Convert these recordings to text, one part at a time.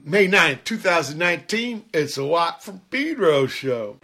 May 9th, 2019, it's a Watt from Pedro show.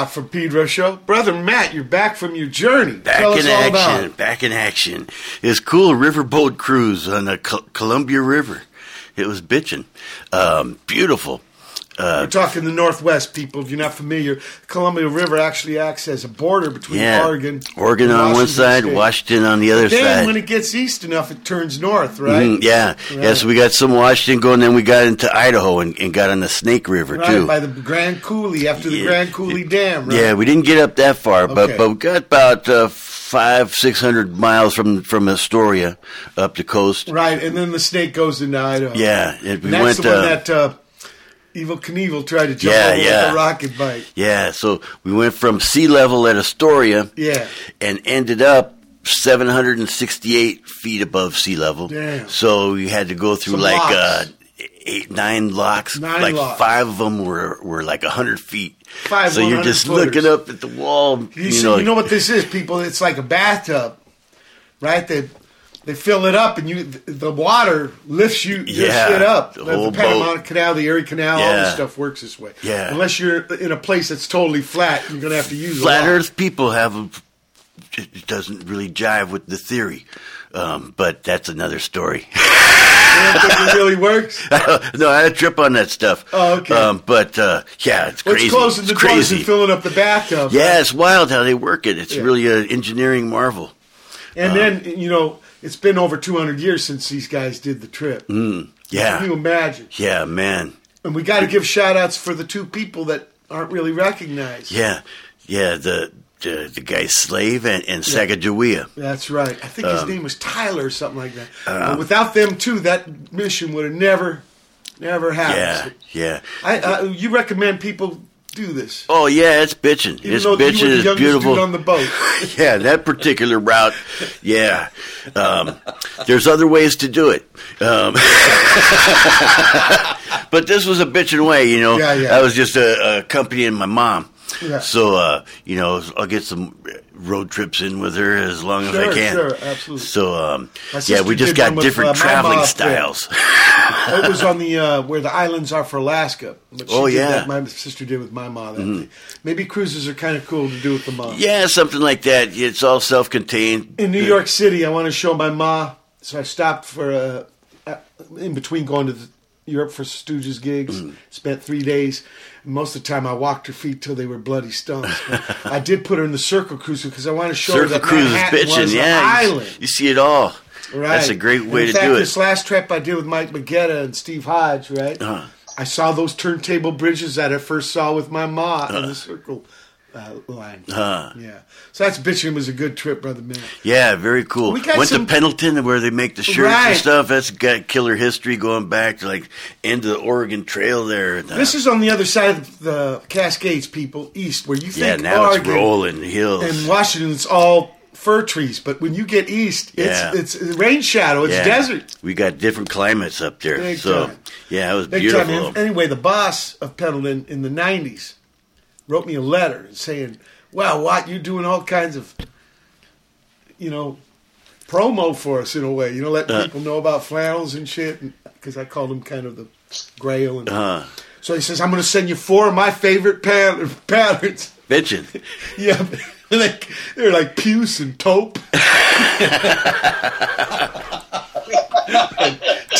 Watt from Pedro Show. Brother Matt, you're back from your journey. Back Tell in action. Back in action. It's cool riverboat cruise on the Col- Columbia River. It was bitching. Um, beautiful. Talking the Northwest people. If you're not familiar, Columbia River actually acts as a border between Yeah. Oregon, Oregon on one side, State. Washington on the other Then side. Then when it gets east enough, it turns north, right? Mhm, yeah. Right. Yeah, so we got some Washington going, then we got into Idaho and, and got on the Snake River, Right, too. by the Grand Coulee, after the Yeah. Grand Coulee Dam, right? Yeah, we didn't get up that far, but Okay. but we got about uh, five, six hundred miles from from Astoria up the coast. Right, and then the snake goes into Idaho. Yeah, and we went. the uh, that uh, Evel Knievel tried to jump Yeah, over yeah. with a rocket bite. yeah, so we went from sea level at Astoria Yeah. and ended up 768 feet above sea level. Damn. So we had to go through Some like uh, eight, nine locks. Nine like locks. five of them were were like 100 feet. Five so you're just footers. looking up at the wall. You, You, see, know, you know what this is, people? It's like a bathtub, right? They they fill it up, and you the water lifts you your Yeah, shit up. the The, Panama. Canal, the Erie Canal, all this stuff works this way. Yeah. Unless you're in a place that's totally flat, you're going to have to use a flat. Earth people have a, it doesn't really jive with the theory, um, but that's another story. You don't think it really works? no, I had a trip on that stuff. Oh, okay. Um, but uh, yeah, it's crazy. closing the it's doors crazy. and filling up the bathtub. yeah, it's wild how they work it. It's Yeah. really an engineering marvel. And Uh-huh. then, you know, it's been over 200 years since these guys did the trip. Yeah, can you imagine? yeah, man. And we got to give shout outs for the two people that aren't really recognized. Yeah, yeah. The the, the guy Slave and, and Sacagawea. That's right. I think Um, his name was Tyler or something like that. uh, but without them too, that mission would have never, never Yeah, happened. yeah. I, I, you recommend people do this, Oh yeah, it's bitching. even it's bitching. It's beautiful. dude on the boat. yeah, that particular route. Yeah, um, there's other ways to do it, um, but this was a bitching way. You know, Yeah, yeah. I was just uh, accompanying my mom. Yeah. So uh, you know, I'll get some road trips in with her as long as I can. sure, absolutely. So um, yeah, we just got one with, different uh, traveling styles. it was on the uh, where the islands are for Alaska. Oh, yeah. Mm-hmm. my sister did with my mom. Thing. Maybe cruises are kind of cool to do with the mom. yeah, something like that. It's all self-contained. In New York City, I want to show my ma. So I stopped for uh, uh, in between going to the, Europe for Stooges gigs. Mm. Spent three days. Most of the time, I walked her feet till they were bloody stumps. I did put her in the Circle Cruise because I want to show her Circle that Cruise Manhattan bitching. was Yeah, an you- island. You, see it all. Right. That's a great way to fact, do it. This last trip I did with Mike Baggetta and Steve Hodge, right? Uh-huh. I saw those turntable bridges that I first saw with my ma in the circle uh, line. Uh-huh. Yeah. So that's bitching was a good trip, brother man. Yeah, very cool. We Went some- to Pendleton where they make the shirts Right. and stuff. That's got killer history going back to like into the Oregon Trail there. And, uh, This is on the other side of the Cascades, people, east, where you yeah, think now Oregon it's rolling hills. and Washington, it's all fir trees. But when you get east, Yeah. it's it's rain shadow, it's yeah. desert. We got different climates up there. Big so time. yeah, it was Big beautiful. time. Anyway, the boss of Pendleton in the '90s wrote me a letter saying, "Wow, Watt, you're doing all kinds of, you know, promo for us in a way. You know, let Uh. people know about flannels and shit." Because I called him kind of the Grail. And Uh, so he says, "I'm going to send you four of my favorite pattern, patterns." bitching. Yeah, like they're like puce and taupe.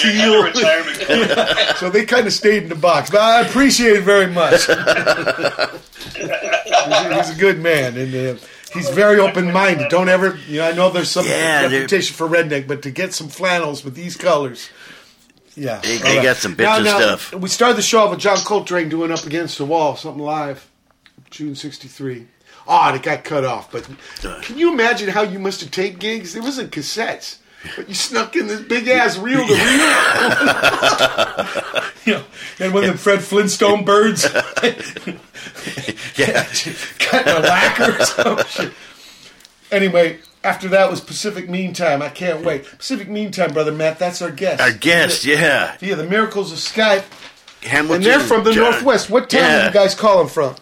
Teal. retirement. So they kind of stayed in the box, but I appreciate it very much. he's, a, good man, and uh, he's very open-minded. Don't ever, you know, I know there's some Yeah, they're- reputation for redneck, but to get some flannels with these colors, yeah, They- all they got some bits Now- of now, stuff. We started the show off with John Coltrane doing "Up Against the Wall," something live, June '63. Oh, it got cut off. But can you imagine how you must have taped gigs? It wasn't cassettes. But you snuck in this big ass reel to reel. you know, and one of the Fred Flintstone birds Yeah, cutting a lacquer or some shit. Anyway, after that was Pacific Mean Time. I can't wait. Pacific Mean Time, brother Matt, that's our guest. our guest. Yeah, Yeah, the miracles of Skype. Hamilton. And they're from the John. Northwest. What town Yeah. are you guys calling from?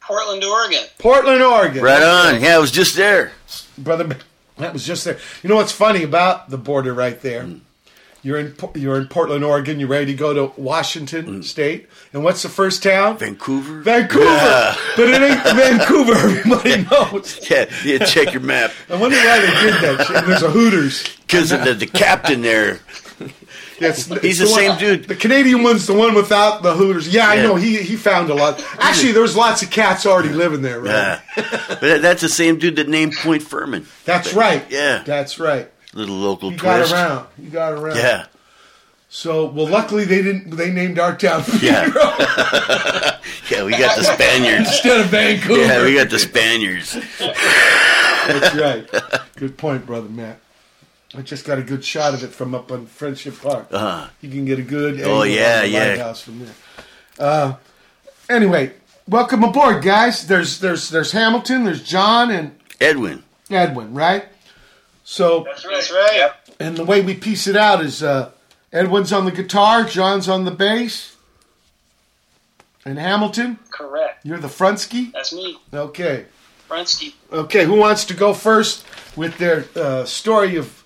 Portland, Oregon. Portland, Oregon. Right on. Yeah, I was just there. Brother, that was just there. You know what's funny about the border right there? Mm. You're in you're in Portland, Oregon. You're ready to go to Washington mm. State. And what's the first town? Vancouver. Vancouver. Yeah. But it ain't Vancouver. Everybody knows. Yeah, yeah. Check your map I wonder why they did that. shit. There's a Hooters. because the, the captain there. Yes, He's the same dude. The Canadian one's the one without the Hooters. Yeah, I know. He he found a lot. Actually, there's lots of cats already living there, right? Uh, but that's the same dude that named Point Fermin. That's right. Yeah. that's right. Little local You got around. You got around. Yeah. So, well, luckily they didn't. They named our town Yeah. Yeah, we got the Spaniards. instead of Vancouver. Yeah, we got the Spaniards. That's right. Good point, brother Matt. I just got a good shot of it from up on Friendship Park. Uh-huh. You can get a good Oh, yeah, the yeah. lighthouse from there. Uh, anyway, welcome aboard, guys. There's there's there's Hamilton, there's John and Edwin. Edwin, right? So, That's right. That's right. and the way we piece it out is uh, Edwin's on the guitar, John's on the bass, and Hamilton, Correct. you're the front ski. That's me, Okay. Brunsky. Okay, who wants to go first with their uh, story of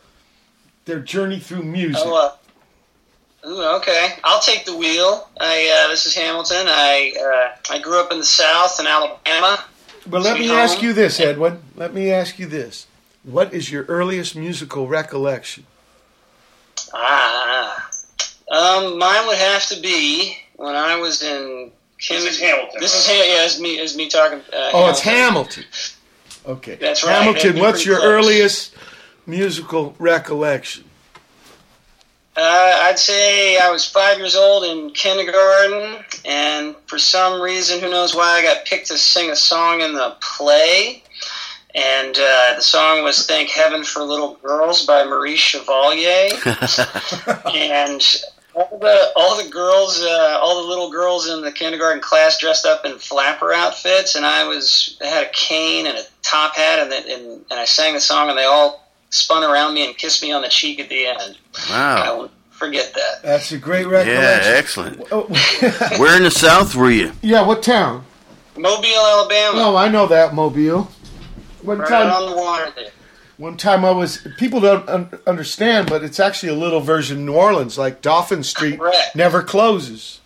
their journey through music? Oh, uh, ooh, okay. I'll take the wheel. I uh, this is Hamilton. I uh, I grew up in the South in Alabama. but let me Sweet ask you this, Edwin. Let me ask you this. What is your earliest musical recollection? Ah, um, mine would have to be when I was in. Kim- This is Hamilton, This is right? Yeah, it's me. It's me talking. Uh, Oh, it's Hamilton. Okay. That's right. Hamilton, what's your close. earliest musical recollection? Uh, I'd say I was five years old in kindergarten, and for some reason, who knows why, I got picked to sing a song in the play. And uh, the song was "Thank Heaven for Little Girls" by Maurice Chevalier. and all the all the girls, uh, all the little girls in the kindergarten class dressed up in flapper outfits, and I was I had a cane and a top hat, and and, and I sang the song, and they all spun around me and kissed me on the cheek at the end. I Wow. won't forget that. That's a great Yeah, excellent. Oh, Where in the South were you? yeah, what town? Mobile, Alabama, Oh, I know that, Mobile. One right time, on the water there. One time I was, people don't un- understand, but it's actually a little version of New Orleans, like Dauphin Street Correct. never closes.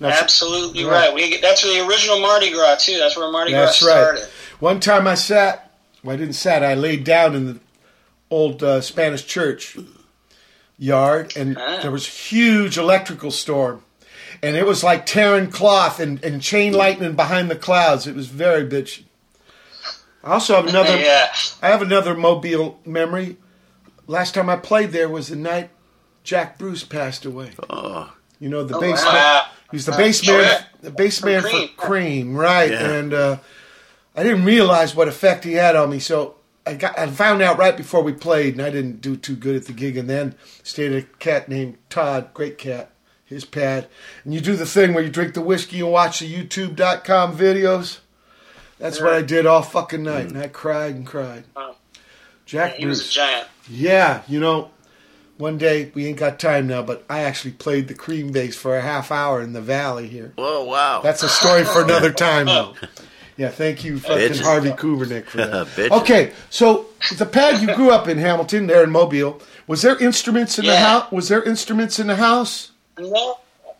That's, Absolutely Right. right. We that's where the original Mardi Gras too. That's where Mardi That's Gras right. started. One time I sat, well, I didn't sat, I laid down in the old uh, Spanish church yard, and Ah. there was huge electrical storm. And it was like tearing cloth and, and chain lightning behind the clouds. It was very bitchy. I also have another. yeah. I have another Mobile memory. Last time I played there was the night Jack Bruce passed away. Oh, You know the Oh, bass wow. man. He was the Uh, bass man. The bass man for Cream. Cream, right? Yeah. And uh, I didn't realize what effect he had on me. So I got I found out right before we played, and I didn't do too good at the gig. And then stayed at a cat named Todd, great cat, his pad. And you do the thing where you drink the whiskey and watch the YouTube.com videos. That's what I did all fucking night, and mm. I cried and cried. Wow. Jack He was a giant. Yeah, you know, one day we ain't got time now, but I actually played the cream bass for a half hour in the valley here. whoa, wow. That's a story for another time, though. Yeah, thank you, fucking Bitches. Harvey Kubernik, for that. Okay, so the pad you grew up in Hamilton, there in Mobile, was there instruments in the house? Was there instruments in the house? No,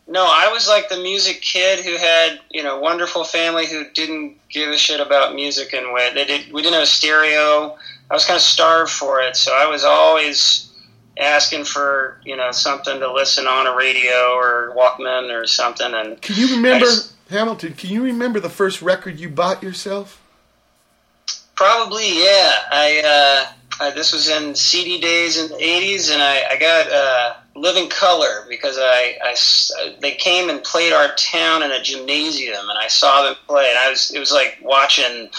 no, I was like the music kid who had you know wonderful family who didn't give a shit about music and what they did. We didn't have a stereo. I was kind of starved for it, so I was always asking for you know something to listen on a radio or Walkman or something. And Can you remember I just- Hamilton? Can you remember the first record you bought yourself? Probably, yeah. I, uh, I this was in CD days in the '80s, and I, I got uh, Living Colour because I, I s- they came and played our town in a gymnasium, and I saw them play, and I was it was like watching,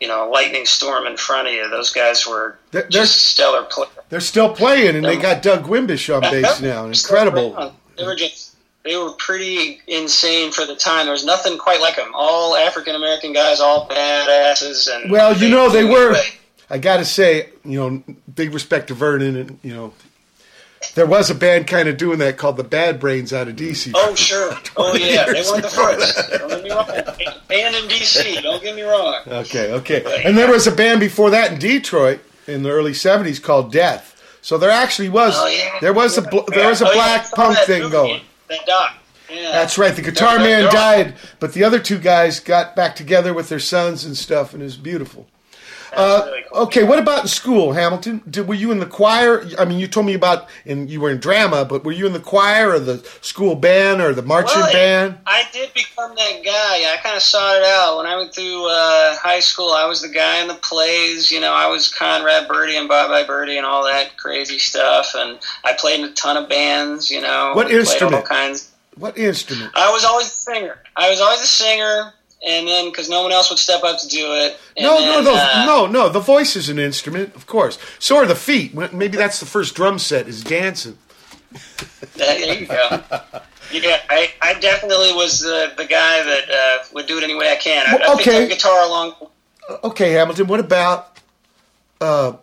you know, a lightning storm in front of you. Those guys were They're- they're- just stellar players. They're still playing, and they got Doug Wimbish on bass now. Incredible. They were just they were pretty insane for the time. There was nothing quite like them. All African American guys, all badasses, and Well, you know, they were. I got to say, you know, big respect to Vernon, and you know, there was a band kind of doing that called the Bad Brains out of DC. Oh sure. Oh yeah. They weren't the first. Don't get me wrong. Band in DC. Don't get me wrong. Okay, okay. And there was a band before that in Detroit in the early '70s called Death. So there actually was Oh, yeah. there was a there was a Oh, yeah, black saw punk thing movie, going. That doc. Yeah. That's right. The guitar They're- man they're- died, but the other two guys got back together with their sons and stuff, and it was beautiful. Uh, really cool. okay, what about in school, Hamilton? Did, were you in the choir? I mean, you told me about, and you were in drama, but were you in the choir or the school band or the marching Well, band? I did become that guy. I kind of sought it out when I went through uh, high school. I was the guy in the plays. You know, I was Conrad Birdie and Bye Bye Birdie and all that crazy stuff. And I played in a ton of bands. You know, What instrument? All kinds. What instrument? I was always a singer. I was always a singer, and then because no one else would step up to do it. No, then, no, no, uh, no, no. The voice is an instrument, of course. So are the feet. Maybe that's the first drum set is dancing. There you go. Yeah, I, I definitely was the, the guy that uh, would do it any way I can. I, Well, I okay. up guitar along. Okay, Hamilton. What about uh,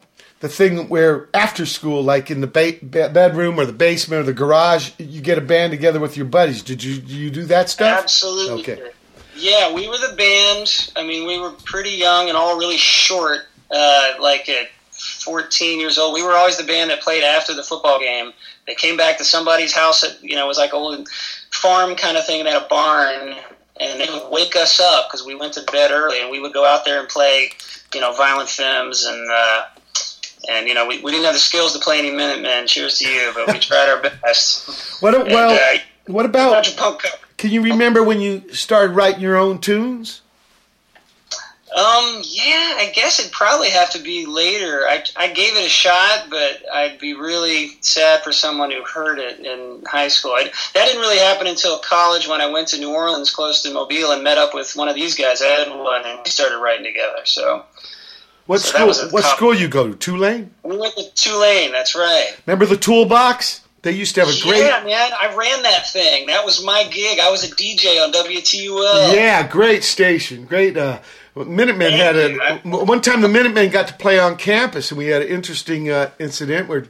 the thing where after school, like in the ba- be- bedroom or the basement or the garage, you get a band together with your buddies? Did you do you do that stuff? Absolutely. Okay. Yeah, we were the band. I mean, we were pretty young and all really short. Uh, like at 14 years old, we were always the band that played after the football game. They came back to somebody's house that you know was like old farm kind of thing, and they had a barn, and they would wake us up because we went to bed early, and we would go out there and play, you know, Violent Femmes and. Uh, and you know we, we didn't have the skills to play any Minutemen. Cheers to you, but we tried our best. What? And, Well, uh, what about? punk cover. Can you remember when you started writing your own tunes? Um, yeah, I guess it'd probably have to be later. I, I gave it a shot, but I'd be really sad for someone who heard it in high school. I, that didn't really happen until college when I went to New Orleans, close to Mobile, and met up with one of these guys, Edwin, and we started writing together. So What So school? What school you go to? Tulane. we went to Tulane. That's right. Remember the toolbox? They used to have a great. Yeah, man, I ran that thing. That was my gig. I was a DJ on WTUL. Yeah, great station. Great. Uh, Minutemen had a one time. The Minutemen got to play on campus, and we had an interesting uh, incident where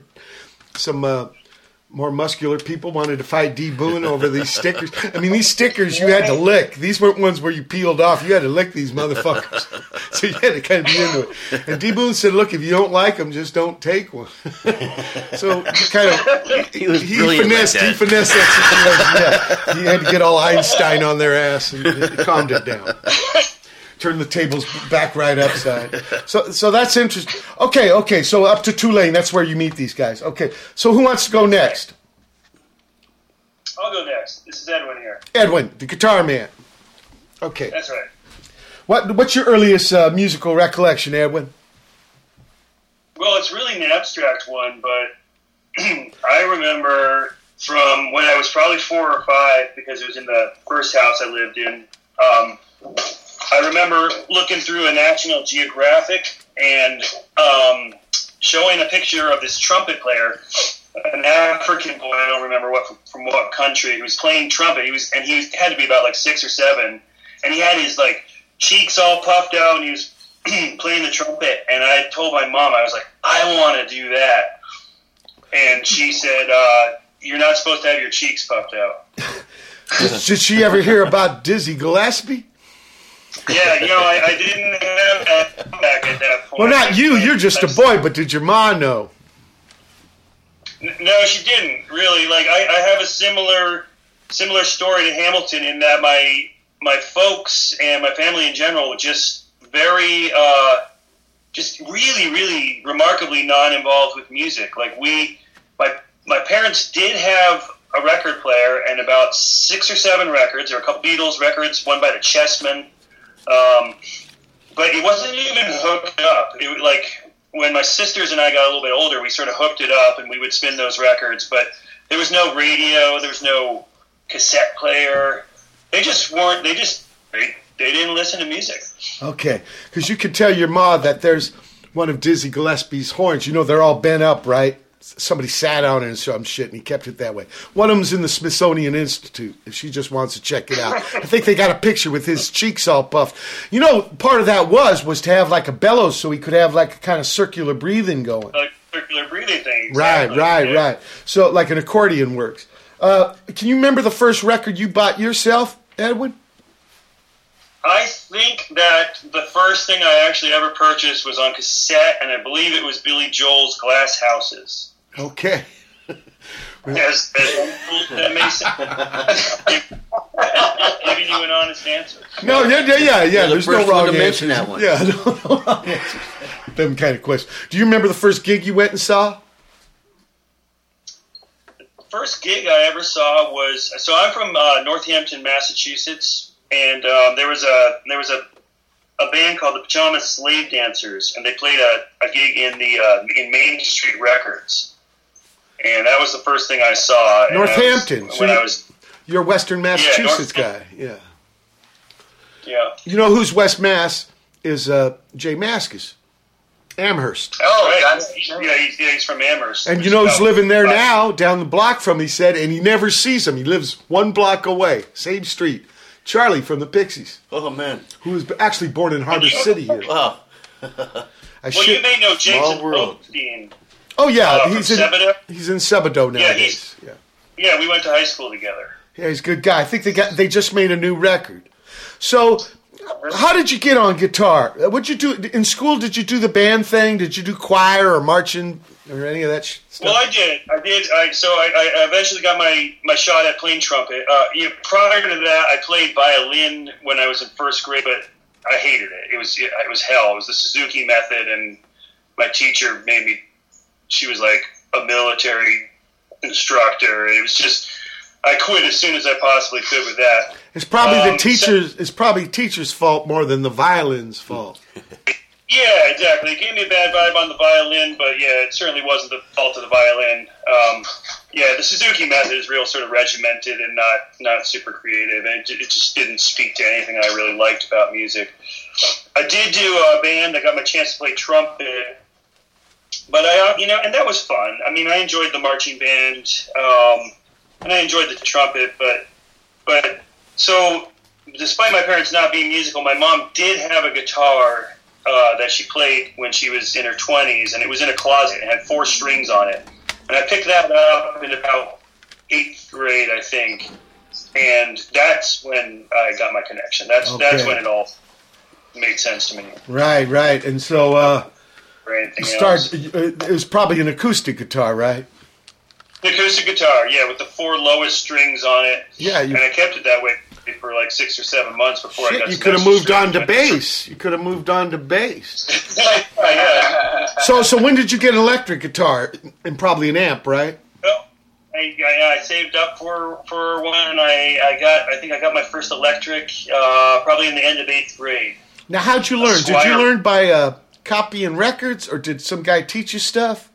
some uh, more muscular people wanted to fight D Boon over these stickers. I mean, these stickers you had to lick. These weren't ones where you peeled off. You had to lick these motherfuckers. so you had to kind of be into it. And D Boon said, "Look, if you don't like them, just don't take one." so he kind of He was he brilliant like finessed. he finessed that situation. Yeah, he had to get all Einstein on their ass and calmed it down. Turn the tables back right upside. So, so that's interesting. Okay, okay. So up to Tulane, that's where you meet these guys. Okay. So who wants to go next? I'll go next. This is Edwin here. Edwin, the guitar man. Okay. That's right. What What's your earliest uh, musical recollection, Edwin? Well, it's really an abstract one, but I remember from when I was probably four or five, because it was in the first house I lived in. Um, I remember looking through a National Geographic and um, showing a picture of this trumpet player, an African boy. I don't remember what from what country. He was playing trumpet. He was, and he was, had to be about like six or seven, and he had his like cheeks all puffed out, and he was playing the trumpet, and I told my mom, I was like, I want to do that. And she said, uh, You're not supposed to have your cheeks puffed out. Did, did she ever hear about Dizzy Gillespie? Yeah, you know, I, I didn't have that back at that point. Well, not you. You're just a boy. But did your mom know? No, she didn't really. Like, I, I have a similar similar story to Hamilton in that my my folks and my family in general were just very, uh, just really, really remarkably non-involved with music. Like we, my my parents did have a record player and about six or seven records, or a couple Beatles records, one by the Chessmen. Um, but it wasn't even hooked up. It like when my sisters and I got a little bit older, we sort of hooked it up and we would spin those records. But there was no radio, there was no cassette player. They just weren't. They just they, they didn't listen to music. Okay, because you can tell your ma that there's one of Dizzy Gillespie's horns. You know they're all bent up, right? Somebody sat on it and some shit, and he kept it that way. One of them's in the Smithsonian Institute. If she just wants to check it out, I think they got a picture with his cheeks all puffed. You know, part of that was was to have like a bellows, so he could have like a kind of circular breathing going. Like circular breathing thing. Right, exactly. right, Yeah. right. So like an accordion works. Uh, can you remember the first record you bought yourself, Edwin? I think that the first thing I actually ever purchased was on cassette, and I believe it was Billy Joel's Glass Houses. Okay. As, as that makes sense. Giving you an honest answer. No, yeah, yeah, yeah, yeah. the There's no first one wrong to mention that one. Yeah, no, no wrong answers. Them kind of questions. Do you remember the first gig you went and saw? First gig I ever saw was so I'm from uh, Northampton, Massachusetts, and um, there was a there was a a band called the Pajama Slave Dancers, and they played a, a gig in the uh, in Main Street Records, and that was the first thing I saw. And I was- Northampton, so when you- I was You're Western Massachusetts guy. Yeah. yeah. You know who's West Mass is uh, J Mascis, Amherst. Oh, Right. that's yeah, he's, yeah, he's from Amherst. And you know is who's living there five- now, down the block from, he said, and he never sees him. He lives one block away, same street. Charlie from the Pixies, Oh man. who was actually born in Harbor City here. Wow. I Well, you may know Jason Small world. Oakstein. Oh, yeah, uh, he's in, Sebadoh. he's in Sebadoh nowadays. he's- Yeah. Yeah, we went to high school together. Yeah, he's a good guy. I think they got they just made a new record. So, how did you get on guitar? Uh, What'd you do in school? Did you do the band thing? Did you do choir or marching or any of that sh- stuff? Well, I did. I did. I, so I, I eventually got my, my shot at playing trumpet. Uh, you know, prior to that, I played violin when I was in first grade, but I hated it. It was it, was hell. It was the Suzuki method, and my teacher made me. She was like a military instructor. It was just. I quit as soon as I possibly could with that. it's probably the um, teachers. It's probably teachers' fault more than the violin's fault. Yeah, exactly. It gave me a bad vibe on the violin, but yeah, it certainly wasn't the fault of the violin. Um, yeah, the Suzuki method is real sort of regimented and not not super creative, and it, it just didn't speak to anything I really liked about music. I did do a band. I got my chance to play trumpet, but I, you know, and that was fun. I mean, I enjoyed the marching band, um, and I enjoyed the trumpet, but but so despite my parents not being musical, my mom did have a guitar uh, that she played when she was in her 20s, and it was in a closet. It had four strings on it. And I picked that up in about eighth grade, I think. And that's when I got my connection. That's that's when it all made sense to me. Right, right. And so, uh, Or anything start. else. It was probably an acoustic guitar, right? The acoustic guitar, yeah, with the four lowest strings on it. Yeah, you- and I kept it that way for like six or seven months before I Shit, got. you could have moved on to bass. You could have moved on to bass. So, so when did you get an electric guitar and probably an amp, right? Well, I, I, I saved up for for one, and I, I got I think I got my first electric uh, probably in the end of eighth grade. Now, how'd you learn? Did you learn by uh, copying records, or did some guy teach you stuff?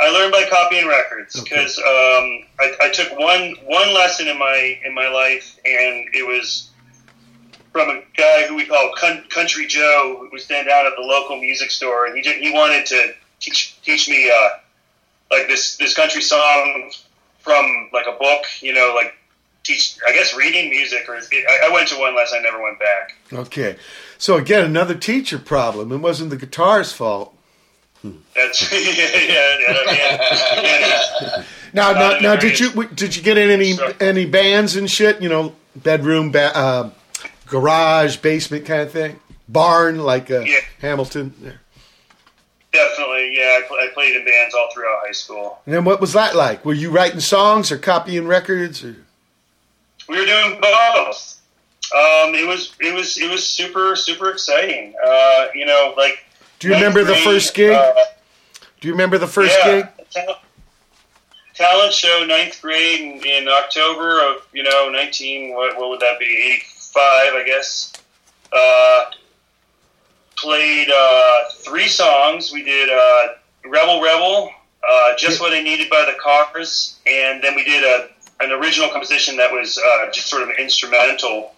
I learned by copying records Okay. because um, I, I took one one lesson in my in my life, and it was from a guy who we call Coun- Country Joe, who was then down at the local music store, and he did, he wanted to teach teach me uh, like this this country song from like a book, you know, like teach I guess reading music, or I, I went to one lesson, I never went back. Okay. So again, another teacher problem. It wasn't the guitar's fault. That's yeah, yeah, yeah. Now, now, now, did you did you get in any any bands and shit? You know, bedroom, ba- uh, garage, basement kind of thing, barn like uh. Hamilton. There. Definitely, yeah. I, pl- I played in bands all throughout high school. And then what was that like? Were you writing songs or copying records? Or? We were doing both. Um, it was it was it was super super exciting. Uh, you know, like. Do you remember the first gig? uh, Do you remember the first yeah, gig? Talent show ninth grade in, in October of you know nineteen what what would that be eighty five I guess. Uh, played uh, three songs. We did uh, Rebel Rebel, uh, Just What I Needed by the Cars, and then we did a an original composition that was uh, just sort of instrumental.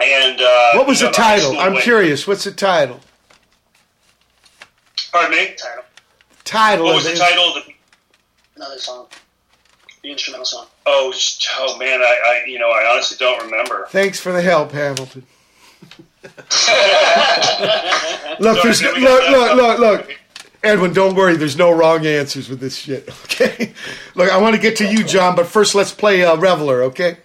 And uh, What was you the know, high title? I'm went- curious. What's the title? Pardon me. Title. Title What was the it. title of the Another song. The instrumental song. Oh, sh- oh man, I, I, you know, I honestly don't remember. Thanks for the help, Hamilton. Look, Sorry, no, we got look, look, look, look. Edwin, don't worry. There's no wrong answers with this shit. Okay. Look, I want to get to you, John, but first let's play uh, Reveler. Okay.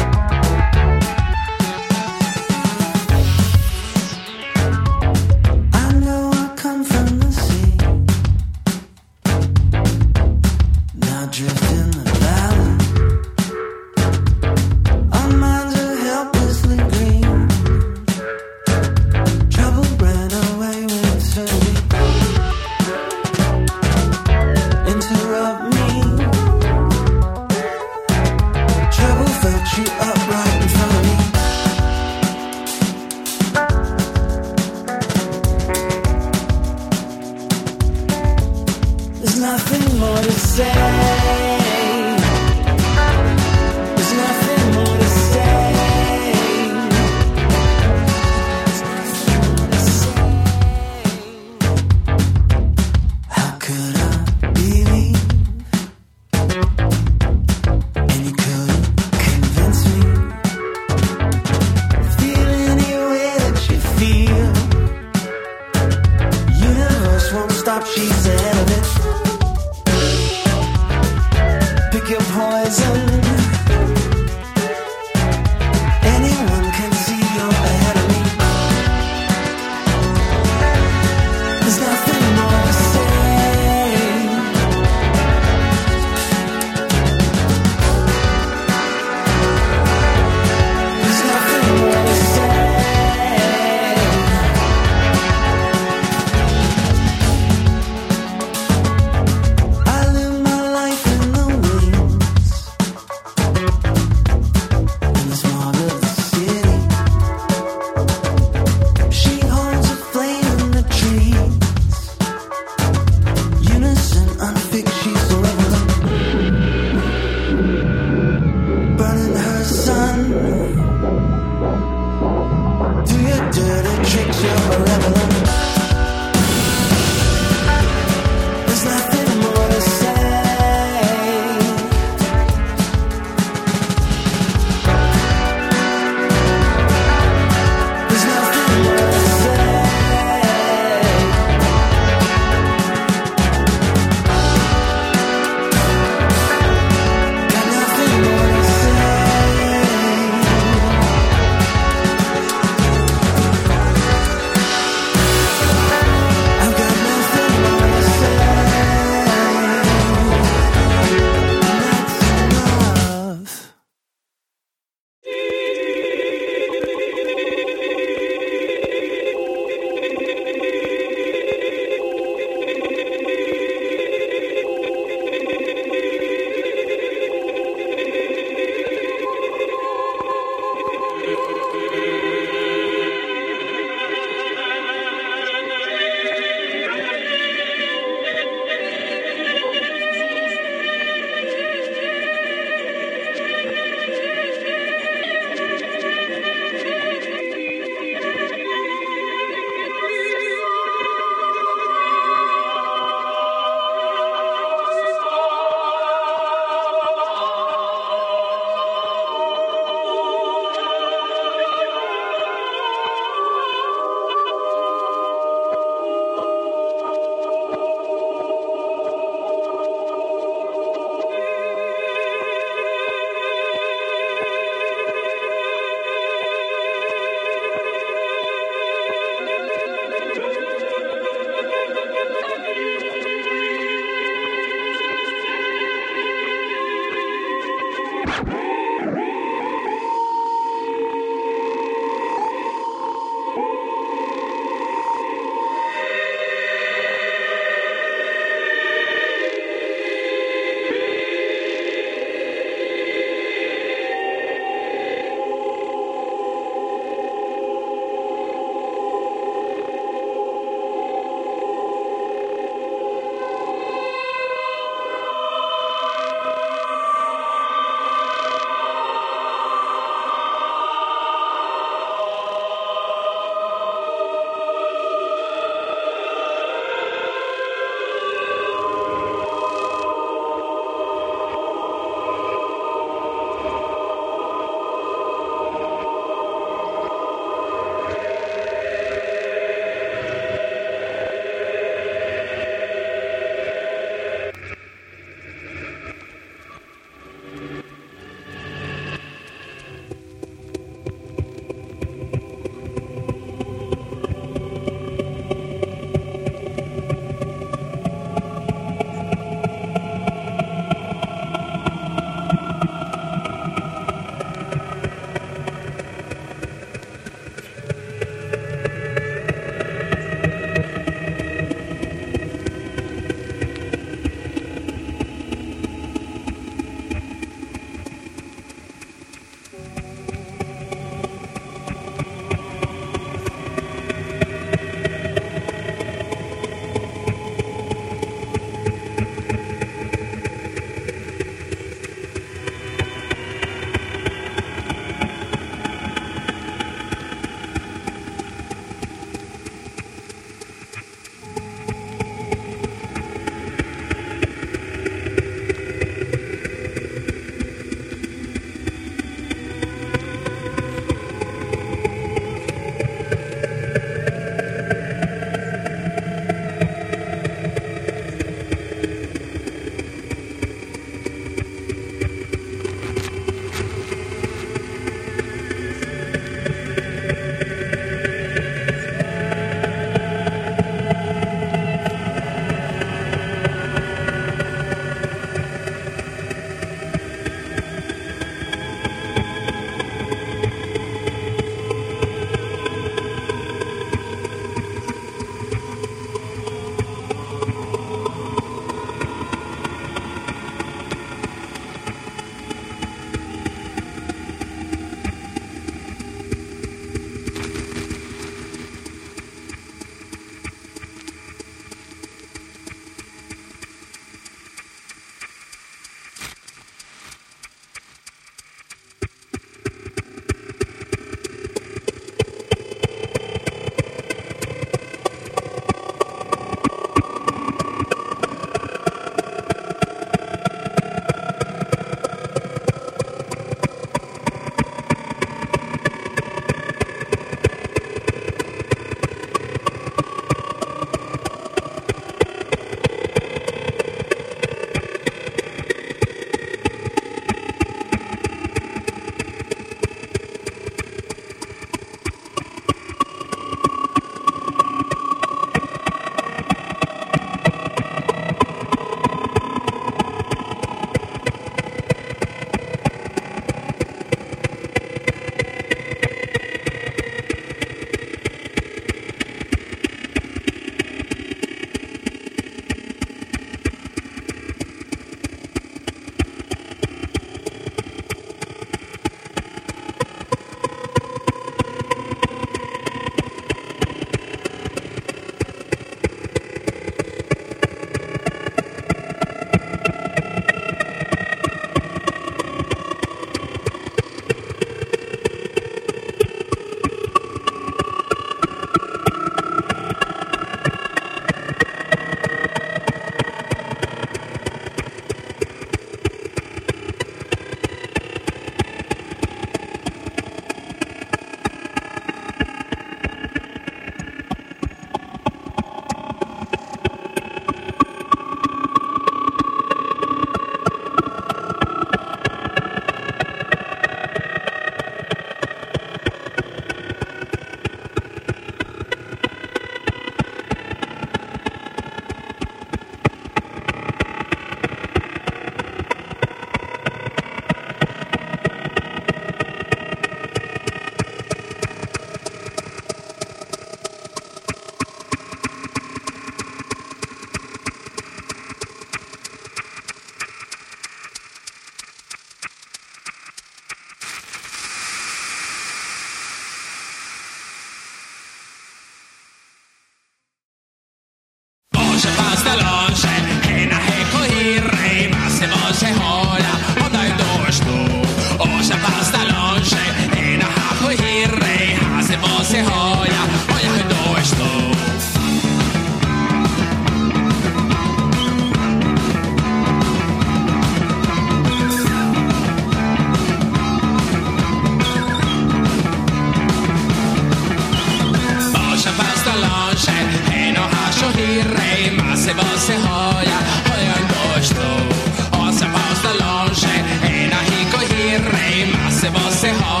você, você rola.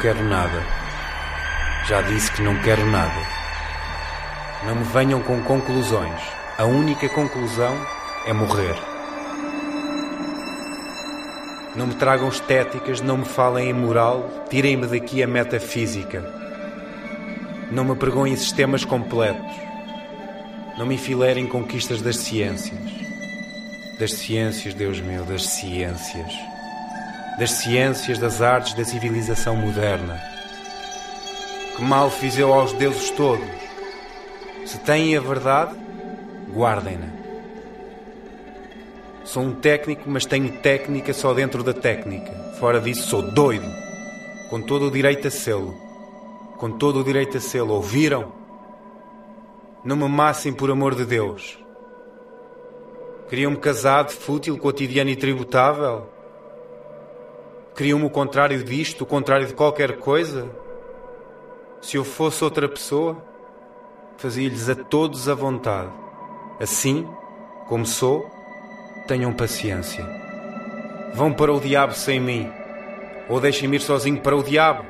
Quero nada. Já disse que não quero nada. Não me venham com conclusões. A única conclusão é morrer. Não me tragam estéticas, não me falem em moral, tirem-me daqui a metafísica. Não me pregoem sistemas completos. Não me enfileirem conquistas das ciências. Das ciências, Deus meu, das ciências. Das ciências, das artes, da civilização moderna. Que mal fiz eu aos deuses todos? Se têm a verdade, guardem-na. Sou um técnico, mas tenho técnica só dentro da técnica. Fora disso, sou doido. Com todo o direito a sê-lo. Com todo o direito a sê-lo. Ouviram? Não me amassem por amor de Deus. Queriam-me casado, fútil, cotidiano e tributável? Queriam-me o contrário disto, o contrário de qualquer coisa? Se eu fosse outra pessoa, fazia-lhes a todos a vontade. Assim, como sou, tenham paciência. Vão para o diabo sem mim, ou deixem-me ir sozinho para o diabo.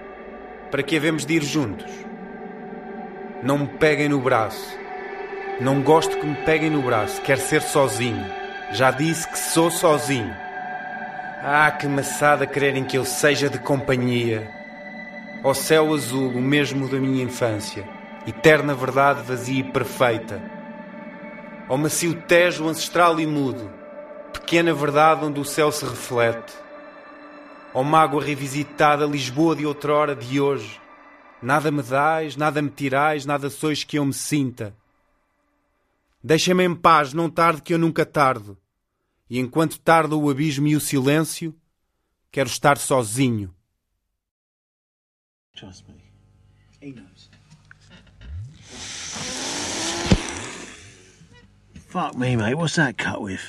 Para que havemos de ir juntos? Não me peguem no braço. Não gosto que me peguem no braço. Quero ser sozinho. Já disse que sou sozinho. Ah, que maçada quererem que eu seja de companhia. Ó céu azul, o mesmo da minha infância. Eterna verdade vazia e perfeita. Ó macio tejo ancestral e mudo. Pequena verdade onde o céu se reflete. Ó mágoa revisitada, Lisboa de outrora, de hoje. Nada me dais, nada me tirais, nada sois que eu me sinta. Deixa-me em paz, não tarde que eu nunca tardo. E enquanto tarda o abismo e o silêncio, quero estar sozinho. Trust me. He knows. Fuck me, mate. What's that cut with?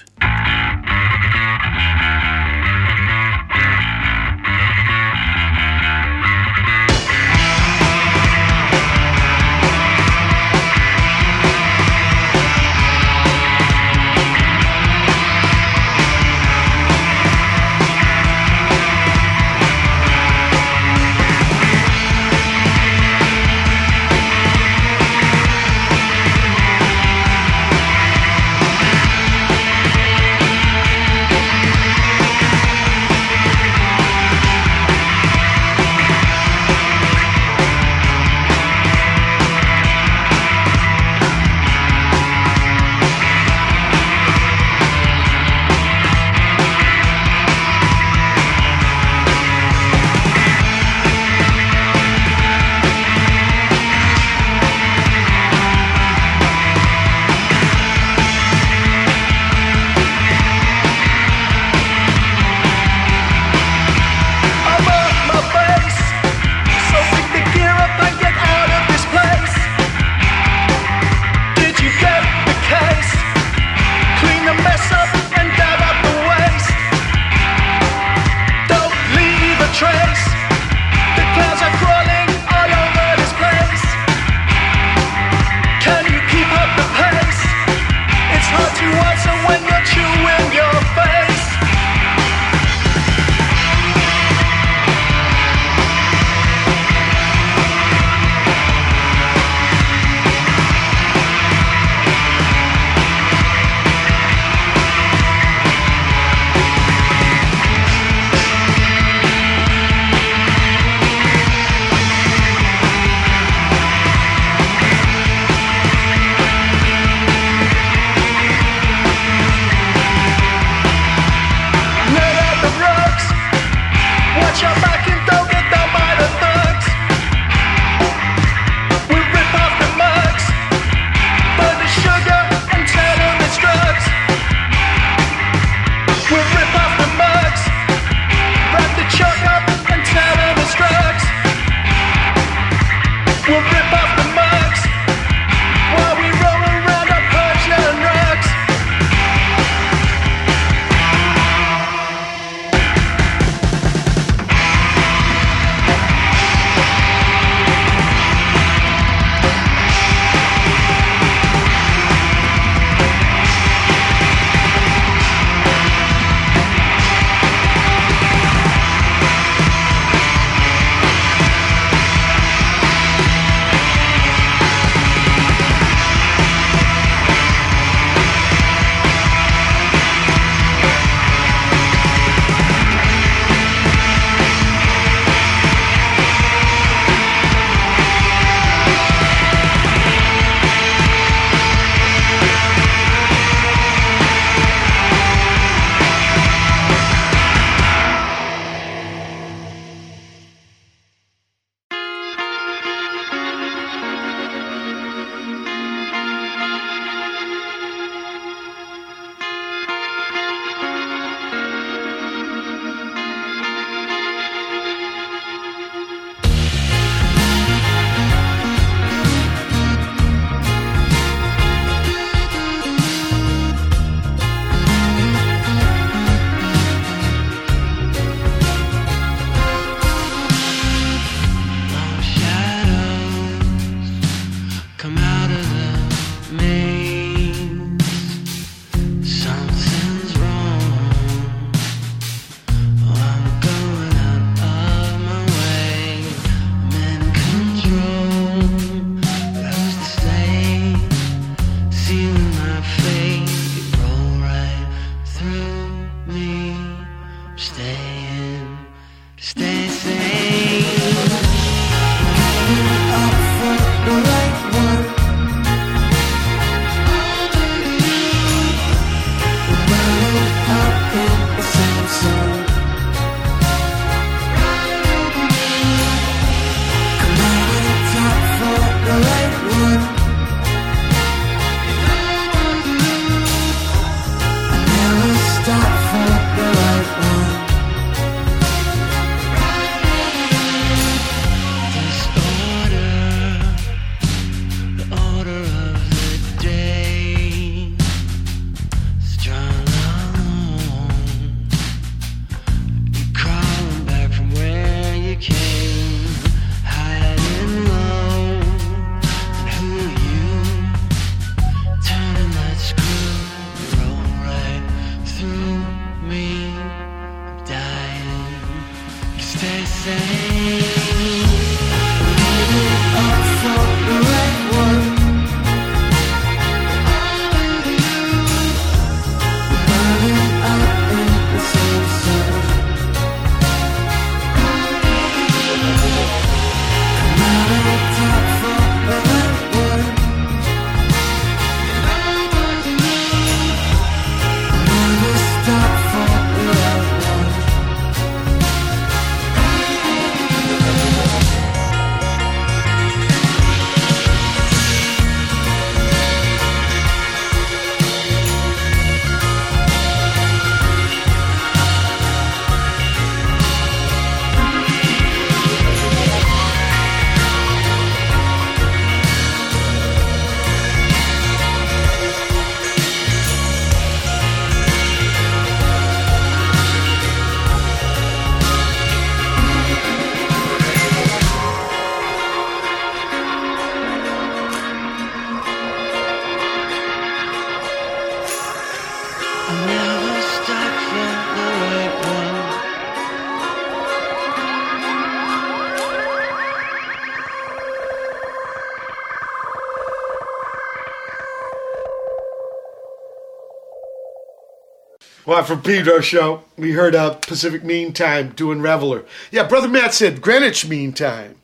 Well, from Pedro show, we heard uh, Pacific Mean Time doing Reveler. Yeah, Brother Matt said Greenwich Mean Time.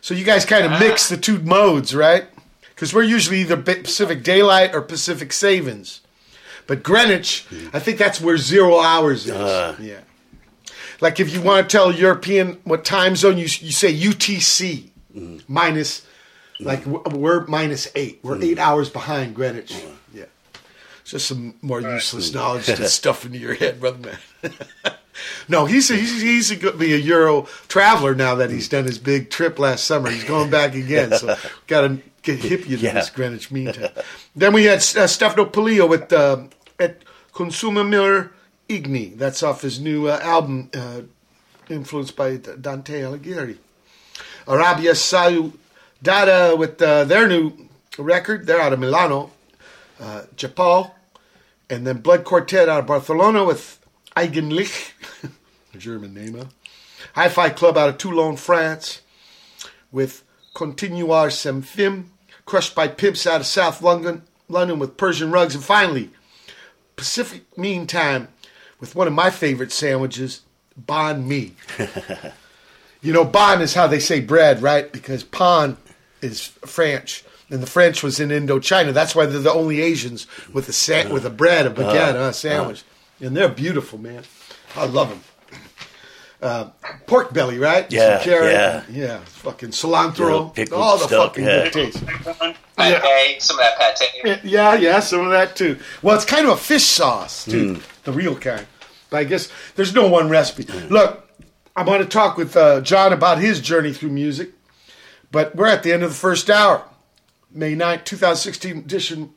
So you guys kind of uh-huh. mix the two modes, right? Because we're usually either Pacific Daylight or Pacific Savings. But Greenwich, I think that's where zero hours is. Uh. yeah. Like if you want to tell a European what time zone, you, you say UTC mm-hmm. minus, like we're minus eight. We're mm-hmm. eight hours behind Greenwich. Yeah. Just some more useless knowledge to stuff into your head, brother man. no, he's a, he's he's a, good- be a Euro traveler now that he's done his big trip last summer. He's going back again, so got to get hip you to Yeah. this Greenwich meantime. then we had uh, Stefano Pilia with uh, Et Consumimur Igni. That's off his new uh, album, uh, influenced by Dante Alighieri. Arabia Saudade with uh, their new record. They're out of Milano. Uh, Japao. And then Blood Quartet out of Barcelona with Eigenlicht, a German name, huh? Hifiklub out of Toulon, France with Continuar Sem Fim. Crushed by Pimps out of South London, London with Persian Rugs. And finally, Pacific Mean Time with one of my favorite sandwiches, Bahn Mi. you know, bon is how they say bread, right? Because pan is French. And the French was in Indochina. That's why they're the only Asians with a sa- with a bread, a baguette, Uh, a sandwich. and they're beautiful, man. I love them. Uh, pork belly, right? Yeah, Some carrot. yeah. yeah. Fucking cilantro, pickled all the stuff, fucking yeah. good taste. Pate, some of that pate. Yeah, yeah, some of that too. Well, it's kind of a fish sauce too, the real kind. But I guess there's no one recipe. Look, I'm going to talk with uh, John about his journey through music, but we're at the end of the first hour, May 9th, 2016 edition.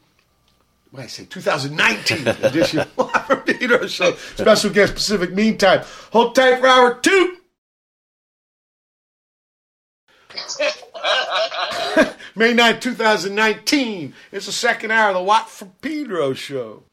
What I say? 2019 edition Live Peter Show. Special guest Pacific Mean Time. Hold tight for hour two. May 9th, 2019. It's the second hour of the Watt from Pedro show.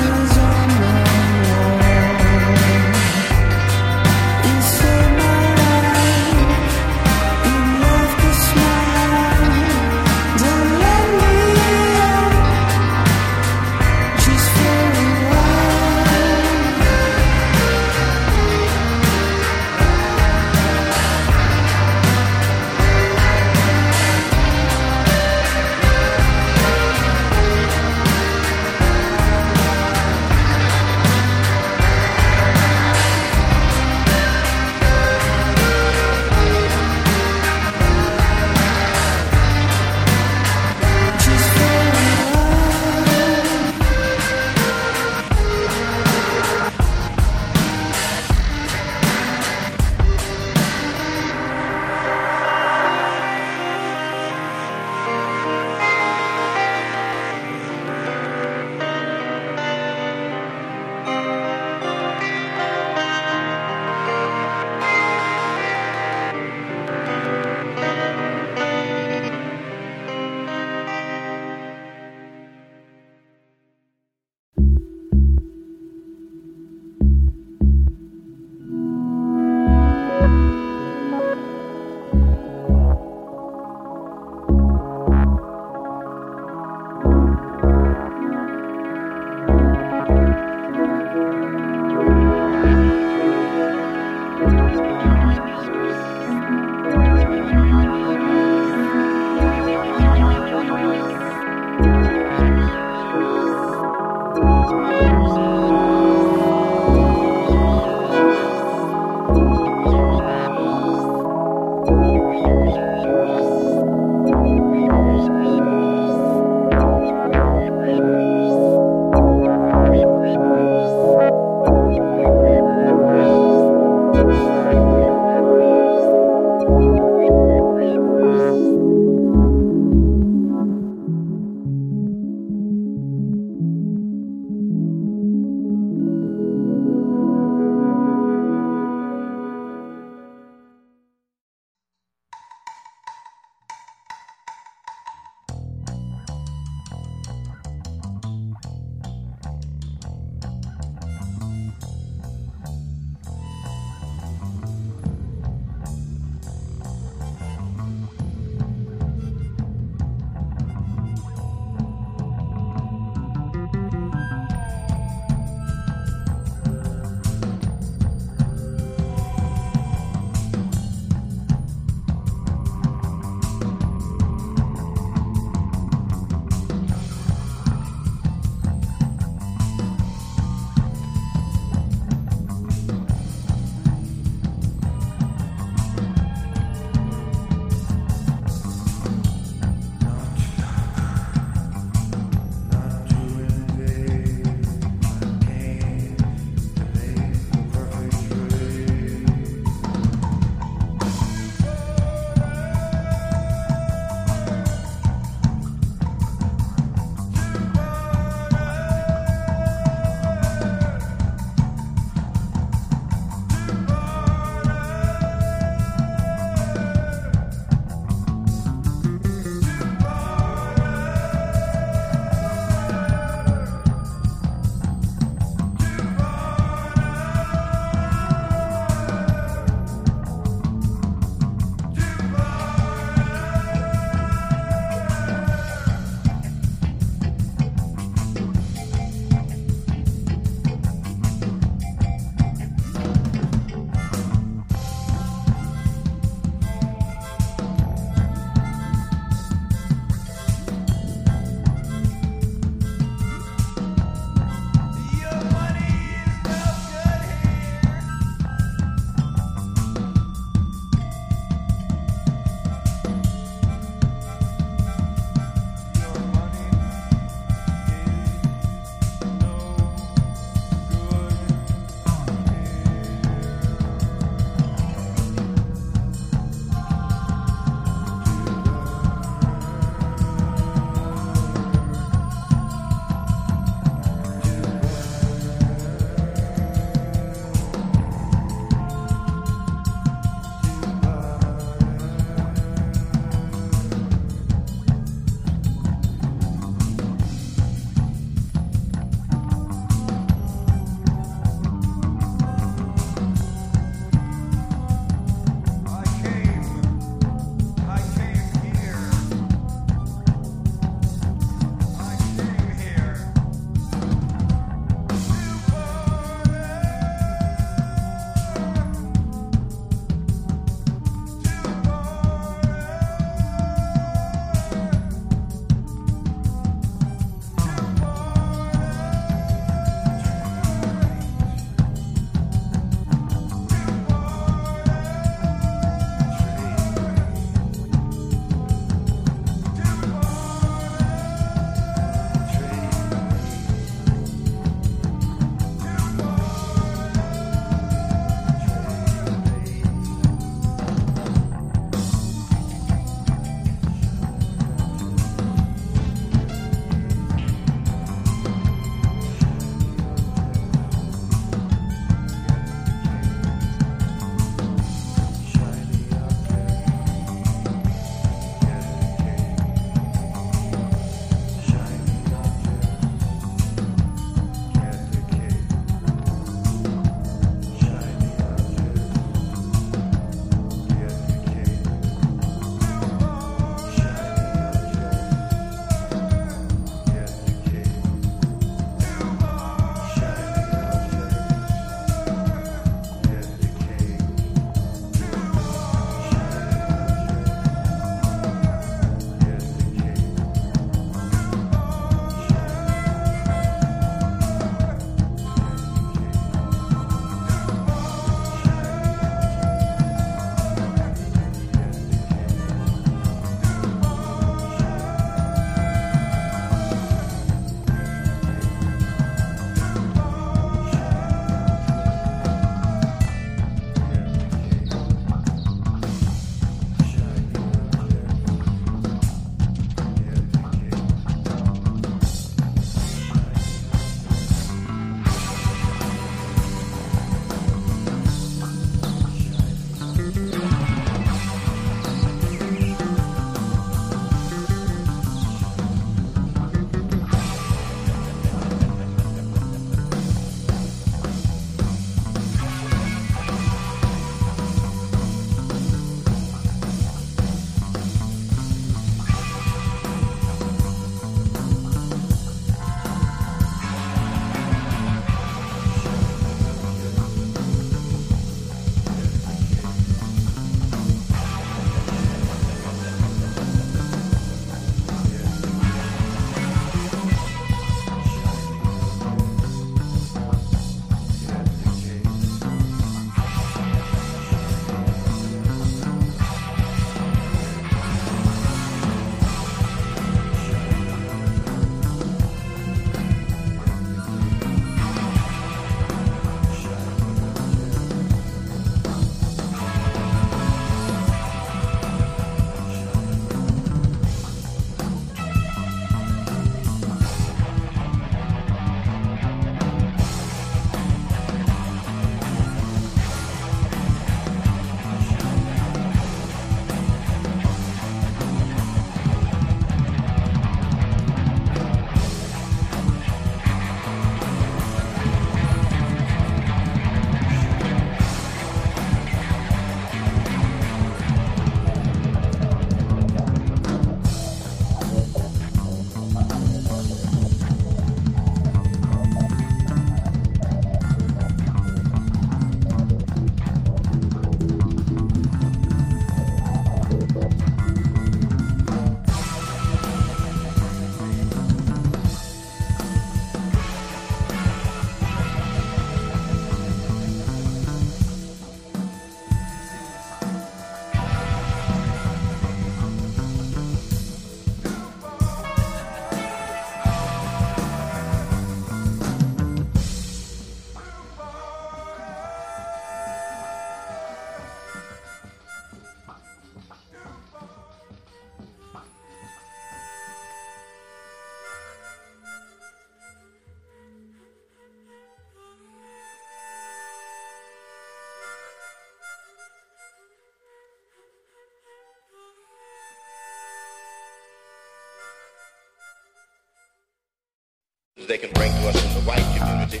they can bring to us in the white community.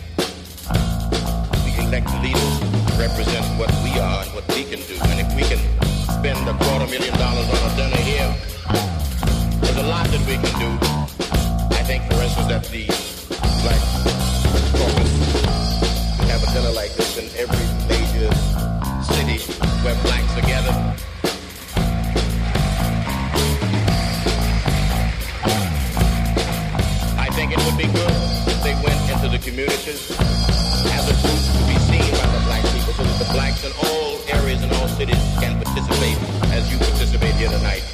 We elect leaders who represent what we are and what we can do. And if we can spend a quarter million dollars on a dinner here, there's a lot that we can do. I think, for instance, that the Americas as a group to be seen by the black people so that the blacks in all areas and all cities can participate as you participate here tonight.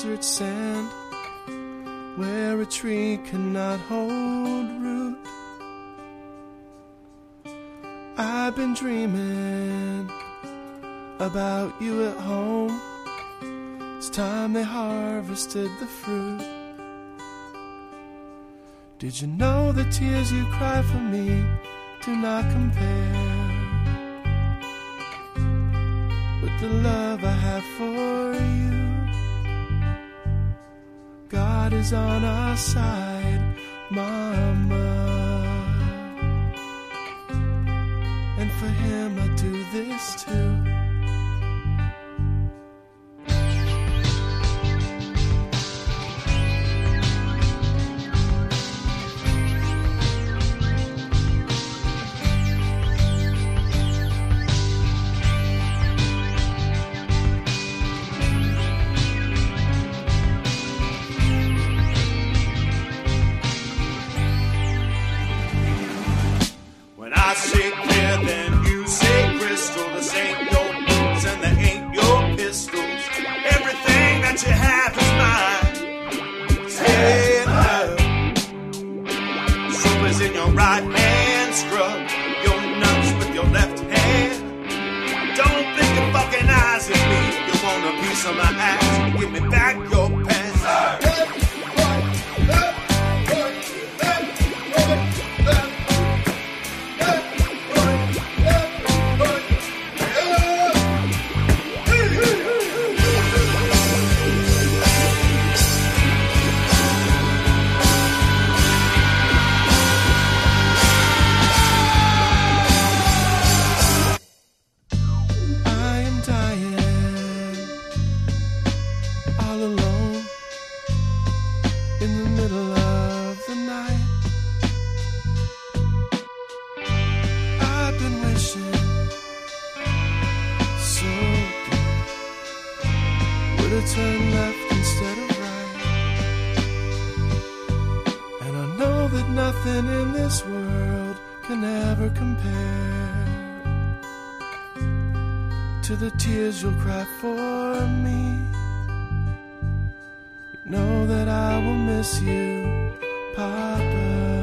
Desert sand where a tree cannot hold root. I've been dreaming about you at home. It's time they harvested the fruit. Did you know the tears you cry for me do not compare with the love I have for you? God is on our side, Mama. And for Him, I do this too. I say clear, then you say crystal. This ain't your boots and ain't your pistols. Everything that you have is mine. In your right hand. Scrub your nuts with your left hand. Don't fucking me. You want a piece of my ass? Give me back your pants. Can ever compare to the tears you'll cry for me. You know that I will miss you, Papa.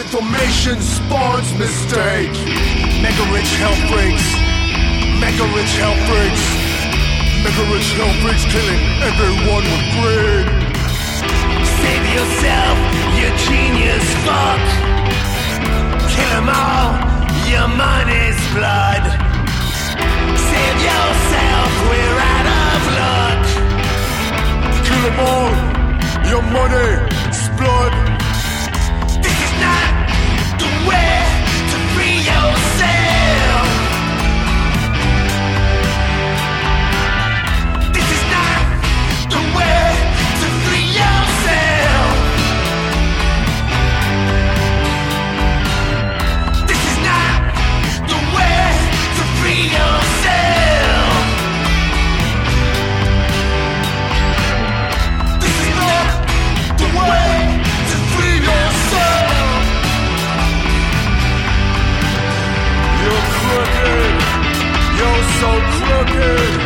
Information spawns mistake. Mega rich health breaks. Mega rich health breaks. Mega rich health breaks killing everyone with greed. Save yourself, you genius fuck. Kill 'em all, your money's blood. Save yourself, we're out of luck. Kill 'em all, your money's blood. American.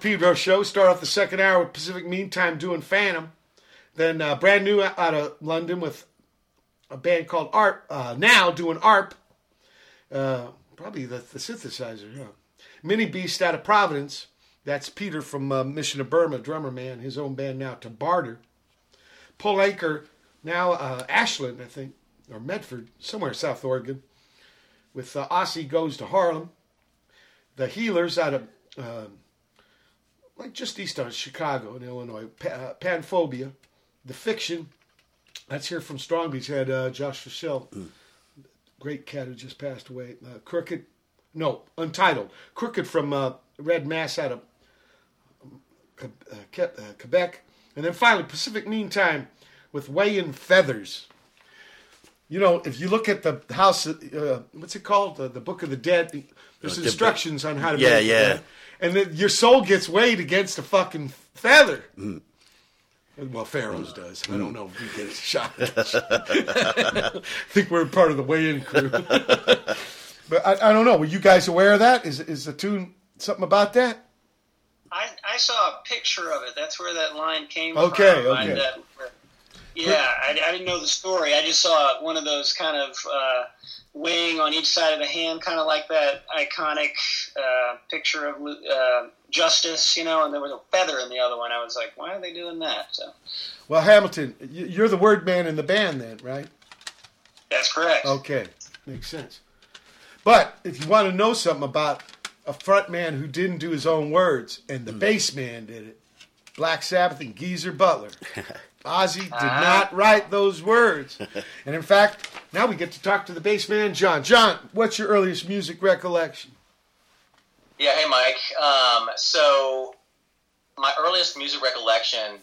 Pedro show. Start off the second hour with Pacific Mean Time doing Phantom. Then uh, brand new out of London with a band called ARP. Uh, now doing ARP. Uh, probably the, the synthesizer, yeah. Minibeast out of Providence. That's Peter from uh, Mission of Burma, drummer man. His own band now to Barter. Pull Anchor, now uh, Ashland, I think, or Medford, somewhere South Oregon. With uh, Ossie Goes to Harlem. The Heelerz out of uh, like just east of Chicago in Illinois. Pa- uh, Panphobia, the fiction. That's here from Strong Beach. Had uh, Josh Fischel, great cat who just passed away. Uh, Crooked, no, Untitled. Crooked from uh, Red Mass out of uh, uh, Quebec, and then finally Pacific Mean Time with Weighing Feathers. You know, if you look at the house, uh, what's it called? The, the Book of the Dead. There's Oh, instructions on how to Yeah, yeah. And then your soul gets weighed against a fucking feather. Mm. Well, Pharaoh's does. I don't know if we get shot. I think we're part of the weigh-in crew. but I, I don't know. Were you guys aware of that? Is is the tune something about that? I, I saw a picture of it. That's where that line came Okay, from. okay. I, that, yeah, I, I didn't know the story. I just saw one of those kind of uh, weighing on each side of the hand, kind of like that iconic uh, picture of uh, justice, you know. And there was a feather in the other one. I was like, why are they doing that? So Well, Hamilton, you're the word man in the band, then, right? that's correct. Okay, makes sense. But if you want to know something about a front man who didn't do his own words and the bass man did it, Black Sabbath and Geezer Butler. Ozzy did not write those words. And in fact, now we get to talk to the bass man, John. John, what's your earliest music recollection? Yeah, hey Mike. Um, so my earliest music recollection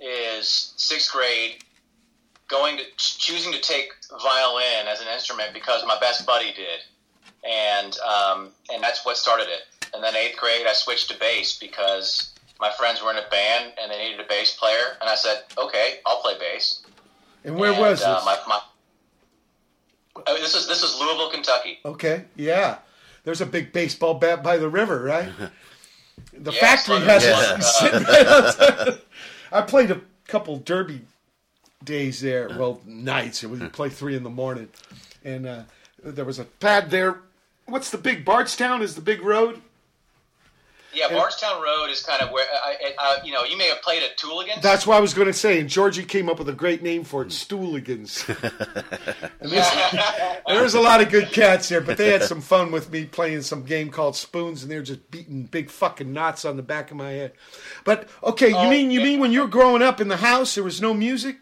is sixth grade, going to choosing to take violin as an instrument because my best buddy did, and um, and that's what started it. And then eighth grade, I switched to bass because my friends were in a band and they needed a bass player, and I said, okay, I'll play bass. And where And, was this? Uh, my, my, oh, this is this is Louisville, Kentucky. Okay, yeah. There's a big baseball bat by the river, right? The Yeah, factory has Yeah. it sitting right outside. I played a couple derby days there. Well, nights. We play three in the morning, and uh, there was a pad there. What's the big Bardstown? Is the big road? Yeah, And- Bardstown Road is kind of where I, I, you know you may have played at Tewligans. That's what I was going to say. And Georgie came up with a great name for it, Stooligans. and there's, there's a lot of good cats there, but they had some fun with me playing some game called Spoons, and they were just beating big fucking knots on the back of my head. But okay, you oh, mean you mean when you were growing up in the house, there was no music?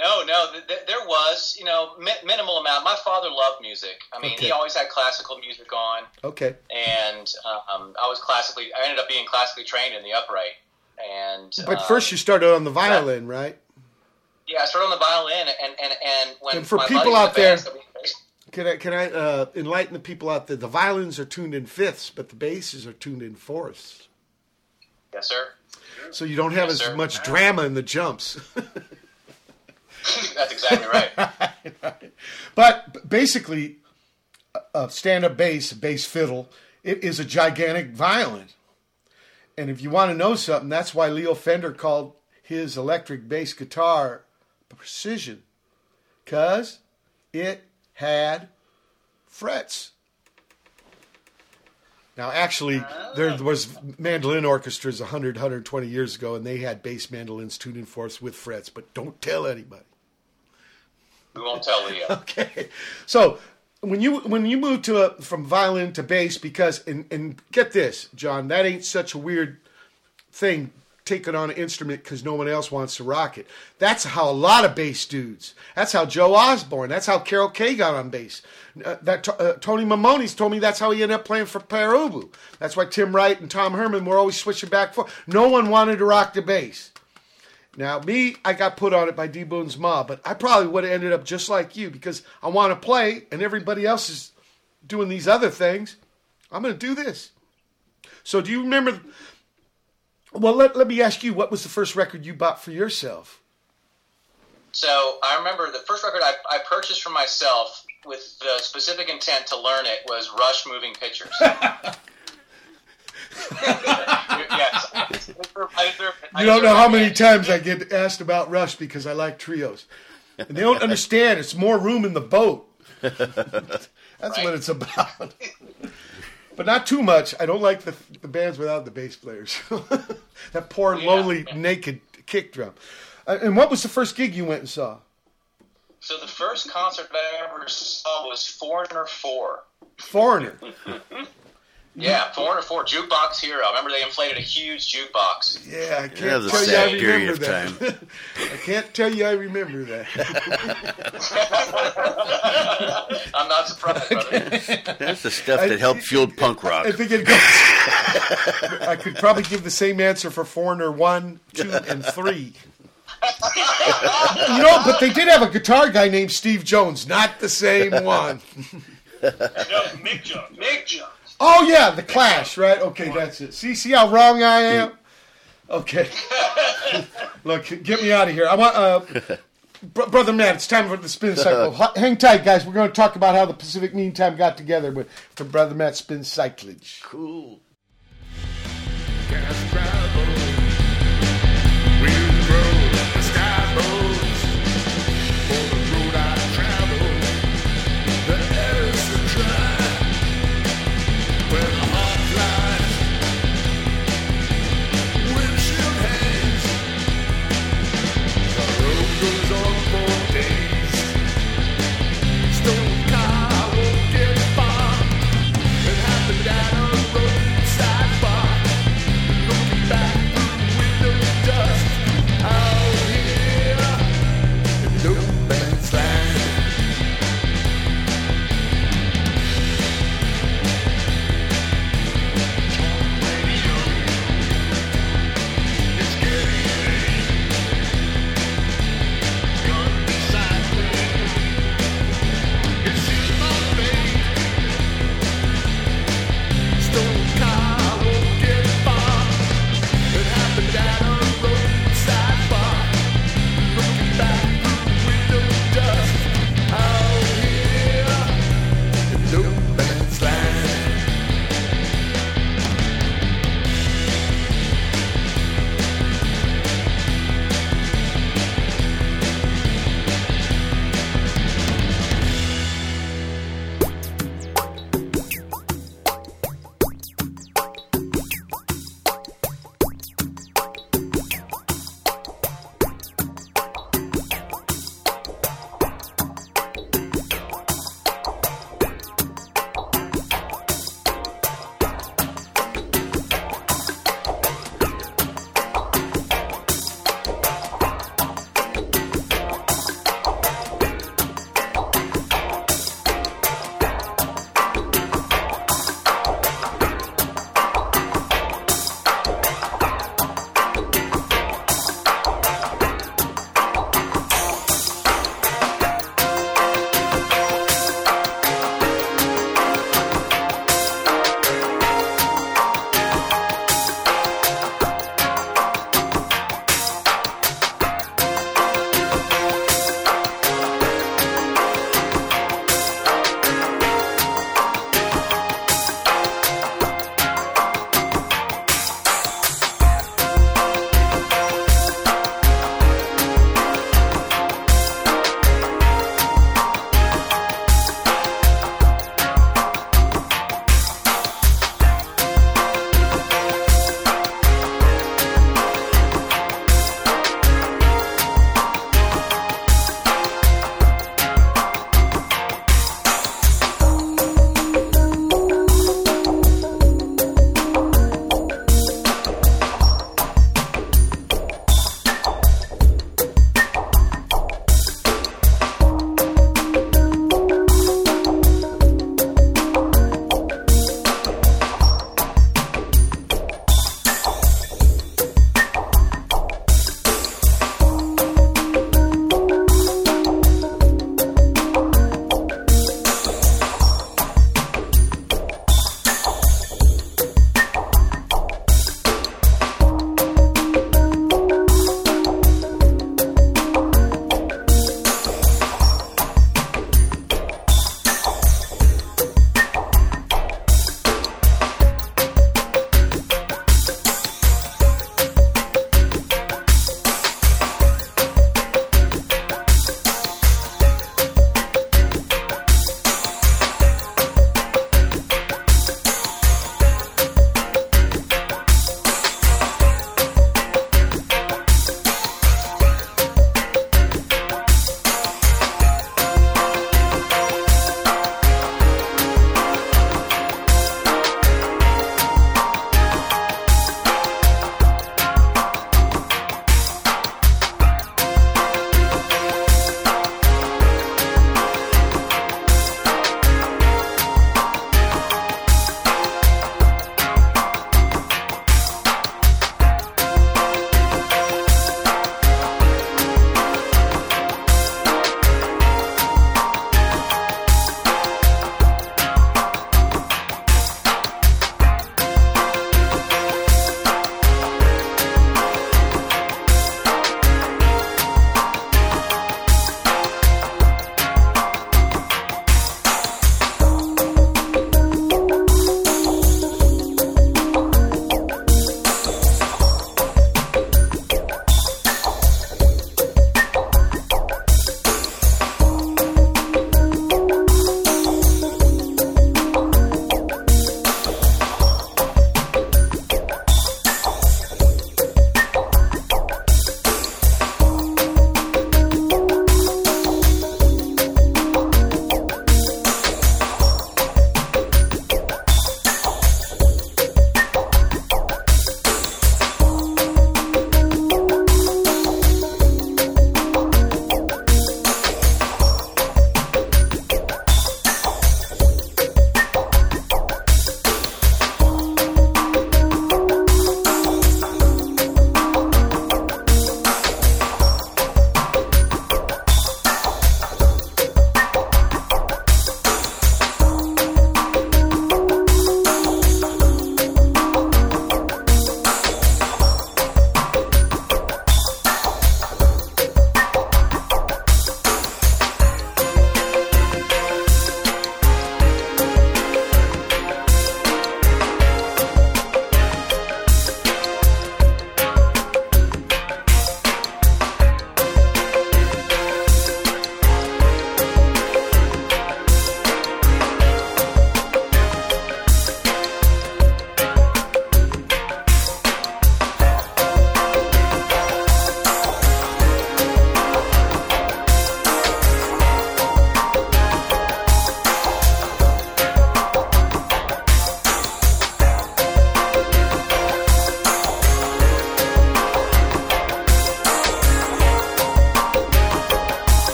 No, no, th- th- there was you know mi- minimal amount. My father loved music. I mean, Okay. he always had classical music on, Okay. and um, I was classically. I ended up being classically trained in the upright, and But um, first you started on the violin, right? yeah, I started on the violin, and and and when And for my people out the there- band said we- Can I can I uh, enlighten the people out there? The violins are tuned in fifths, but the basses are tuned in fourths. yes, sir. So you don't have Yes, as sir. much drama in the jumps. That's exactly right. But basically, a- stand-up bass, bass fiddle, it is a gigantic violin. And if you want to know something, that's why Leo Fender called his electric bass guitar precision, cause it had frets. Now, actually, there oh. was mandolin orchestras 100, 120 years ago, and they had bass mandolins tuned in fourths with frets. But don't tell anybody. We won't tell Leo. Okay. So when you when you move to a, from violin to bass, because and and get this, John, that ain't such a weird thing taking on an instrument because no one else wants to rock it. That's how a lot of bass dudes. That's how Joe Osborn. That's how Carol Kaye got on bass. Uh, that uh, Tony Maimone's told me that's how he ended up playing for Pere Ubu. That's why Tim Wright and Tom Herman were always switching back forth. No one wanted to rock the bass. Now, me, I got put on it by D Boon's Ma, but I probably would have ended up just like you because I want to play and everybody else is doing these other things. I'm going to do this. So, do you remember? Well, let, let me ask you what was the first record you bought for yourself? So I remember the first record I, I purchased for myself with the specific intent to learn it was Rush Moving Pictures. yes. You don't know how many times I get asked about Rush because I like trios. And they don't understand it's more room in the boat. That's what it's about. But not too much. I don't like the, the bands without the bass players. that poor, lonely, naked kick drum. Uh, and what was the first gig you went and saw? So the first concert I ever saw was Foreigner 4. Foreigner. Yeah, four Foreigner Four jukebox hero. I remember they inflated a huge jukebox. Yeah, I can't was tell you I remember that. time. I can't tell you I remember that. I'm not surprised, brother. That's the stuff that helped fuel punk rock. I think it goes. I could probably give the same answer for Foreigner one, two, and three. you know, but they did have a guitar guy named Steve Jones, not the same one. No, Mick Jones. Mick Jones. Oh yeah, the Clash, right? Okay, that's it. See, see how wrong I am. Okay, look, get me out of here. I want, uh, br- brother Matt. It's time for the spin cycle. H- Hang tight, guys. We're going to talk about how the Pacific Mean Time got together with for brother Matt spin cyclage. Cool.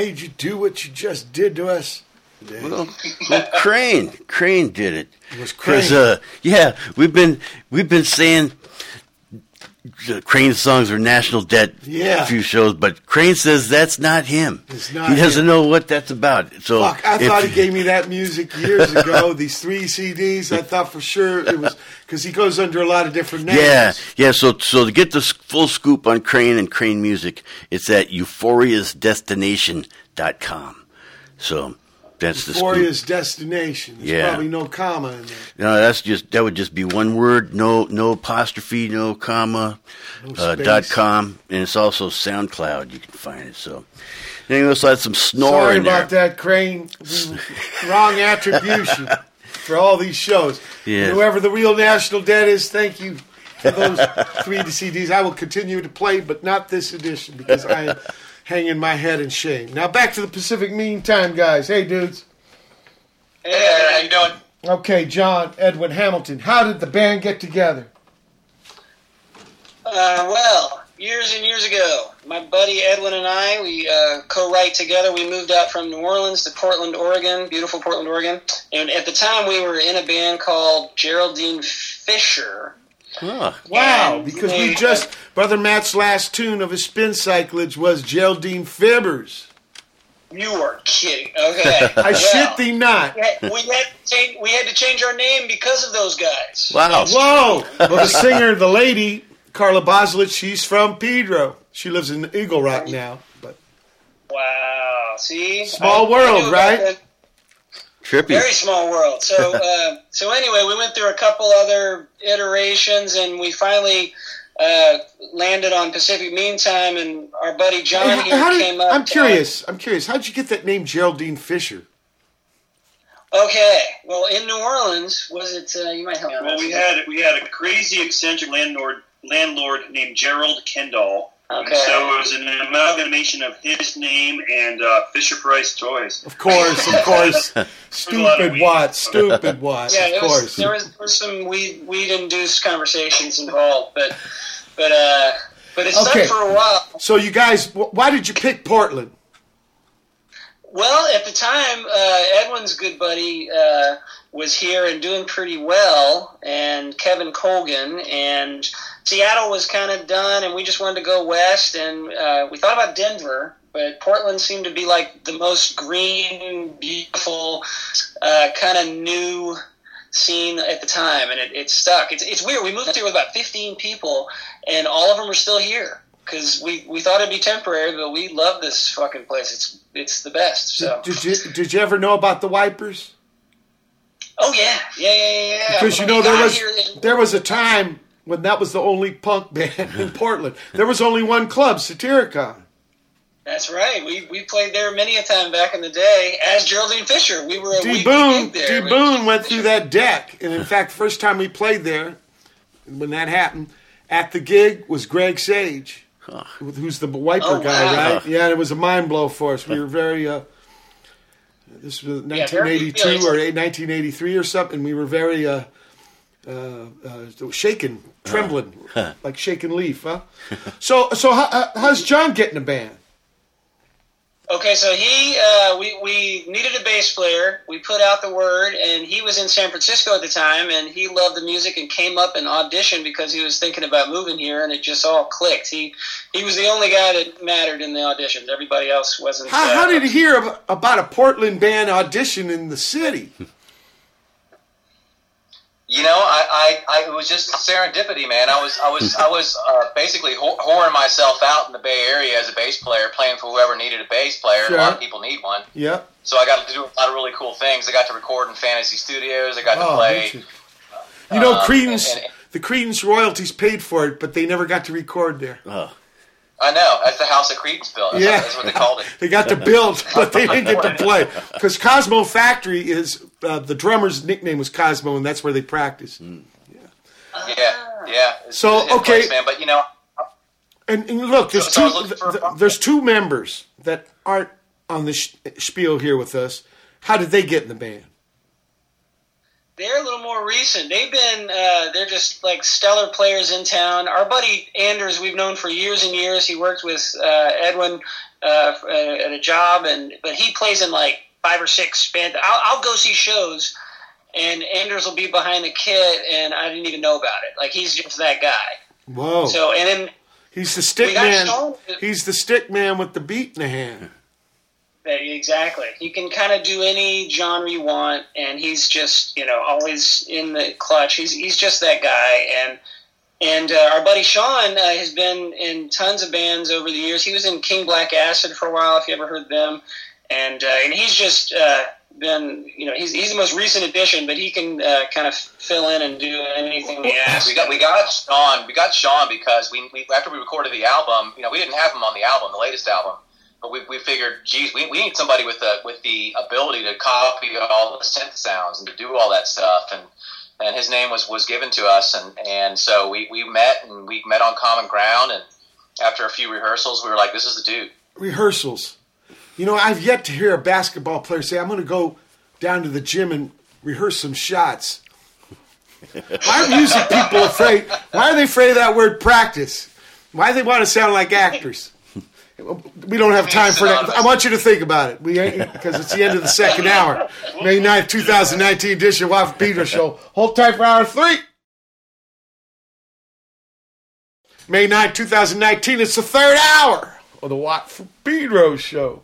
Made you do what you just did to us? Well, well, Crane, Crane did it. It was Crane. uh, yeah, we've been we've been saying Crane songs are national debt. Yeah. a few shows, but Crane says that's not him. It's not he doesn't him. know what that's about. So Fuck, I thought he gave me that music years ago. these three CDs, I thought for sure it was because he goes under a lot of different names. Yeah, yeah. So, so to get the full scoop on Crane and Crane music, it's at euphoriasdestination.com. So that's the scoop. Destination. There's Yeah. probably no comma in there. No, that's just that would just be one word, no no apostrophe, no comma, No uh, dot com, and it's also SoundCloud. You can find it. So, you also had some snore Sorry in there. about that, Crane. Wrong attribution for all these shows. Yes. Whoever the real national debt is, thank you for those three CDs. I will continue to play, but not this edition because I hanging my head in shame. Now back to the Pacific Mean Time, guys. Hey, dudes. Hey, Ed, how you doing? Okay, John Edwin Hamilton. How did the band get together? Uh, well, years and years ago, my buddy Edwin and I, we uh, co-write together. We moved out from New Orleans to Portland, Oregon, beautiful Portland, Oregon. And at the time, we were in a band called Geraldine Fisher. Wow, And because we just uh, Brother Matt's last tune of his spin cyclage was Geraldine Fibbers. You are kidding. Okay. I Well, shit thee not. We had, we, had to change, we had to change our name because of those guys. Wow. Whoa. Well, the singer, the lady, Carla Bozulich, she's from Pedro. She lives in Eagle Rock now. But Wow. See? Small I- I world, knew about right? That. Trippy. Very small world. So, uh, so anyway, we went through a couple other iterations, and we finally uh, landed on Pacific Mean Time. And our buddy John Hey, here how did- came up. I'm curious. I'm curious. How'd you get that name, Geraldine Fisher? Okay, well, in New Orleans, was it? Uh, you might help me. Well, this. we had we had a crazy eccentric landlord landlord named Gerald Kendall. Okay. So it was an amalgamation of his name and uh, Fisher Price Toys. Of course, of course. Stupid Watts. Stupid Watts. yeah, of there was, course. there was there was some weed weed induced conversations involved, but but uh, but it stuck Okay. for a while. So you guys, why did you pick Portland? Well, at the time, uh, Edwin's good buddy uh, was here and doing pretty well, and Kevin Colgan, and Seattle was kind of done, and we just wanted to go west, and uh, we thought about Denver, but Portland seemed to be like the most green, beautiful, uh, kind of new scene at the time, and it, it stuck. It's, it's weird. We moved here with about 15 people, and all of them are still here. Because we, we thought it'd be temporary, but we love this fucking place. It's it's the best. So Did you did you ever know about the Wipers? Oh yeah, yeah, yeah, yeah. yeah. Because you know there was here, there was a time when that was the only punk band in Portland. There was only one club, Satyricon. that's right. We we played there many a time back in the day as Geraldine Fisher. We were a D weekly Boon gig. D Boon went through that deck, and in fact, first time we played there, when that happened, at the gig was Greg Sage. who's the wiper Oh, guy, wow. right? Yeah, it was a mind blow for us. We were very. Uh, this was 1982 feelings. or 1983 or something. We were very uh, uh, uh, shaken, trembling, like shaken leaf, huh? so, so how, uh, how's John getting a band? Okay, so he uh, we we needed a bass player. We put out the word, and he was in San Francisco at the time, and he loved the music and came up and auditioned because he was thinking about moving here, and it just all clicked. He he was the only guy that mattered in the auditions. Everybody else wasn't. How, uh, how did he hear about a Portland band audition in the city? You know, I, I, I it was just serendipity, man. I was, I was, I was uh, basically wh- whoring myself out in the Bay Area as a bass player, playing for whoever needed a bass player. A lot of people need one, Yeah. so I got to do a lot of really cool things. I got to record in fantasy studios. I got to Oh, play. didn't you? You know, um, and, and, the Creedence royalties paid for it, but they never got to record there. I know that's the house of Creedence built. That's, Yeah. that's what they called it. They got to build, but they didn't get to play because Cosmo Factory is uh, the drummer's nickname was Cosmo, and that's where they practice. Yeah, yeah. It's- So, it's okay. place, man. But you know, And, and look, there's So- so two. was looking for a th- there's two members that aren't on the sh- spiel here with us. How did they get in the band? They're a little more recent. They've been, uh, they're just like stellar players in town. Our buddy Anders, we've known for years and years. He worked with uh, Edwin uh, at a job, and but he plays in like five or six band. I'll, I'll go see shows, and Anders will be behind the kit, and I didn't even know about it. Like he's just that guy. Whoa! So and then he's the stick man. He's the stick man with the beat in the hand. Exactly. He can kind of do any genre you want, and he's just you know always in the clutch. He's he's just that guy, and and uh, our buddy Sean uh, has been in tons of bands over the years. He was in King Black Acid for a while, if you ever heard them, and uh, and he's just uh, been you know he's he's the most recent addition, but he can uh, kind of fill in and do anything we ask. we got we got Sean. We got Sean because we, we after we recorded the album, you know, we didn't have him on the album, the latest album. But we, we figured, geez, we, we need somebody with the with the ability to copy all the synth sounds and to do all that stuff. And and his name was, was given to us, and, and so we, we met and we met on common ground. And after a few rehearsals, we were like, this is the dude. Rehearsals. You know, I've yet to hear a basketball player say, "I'm going to go down to the gym and rehearse some shots." Why are music people afraid? Why are they afraid of that word practice? Why do they want to sound like actors? We don't have time for that. I want you to think about it. We ain't because it's the end of the second hour. May 9th, 2019 edition of Watt Pedro Show. Hold tight for hour three. May 9th, 2019. It's the third hour of the Watt Pedro Show.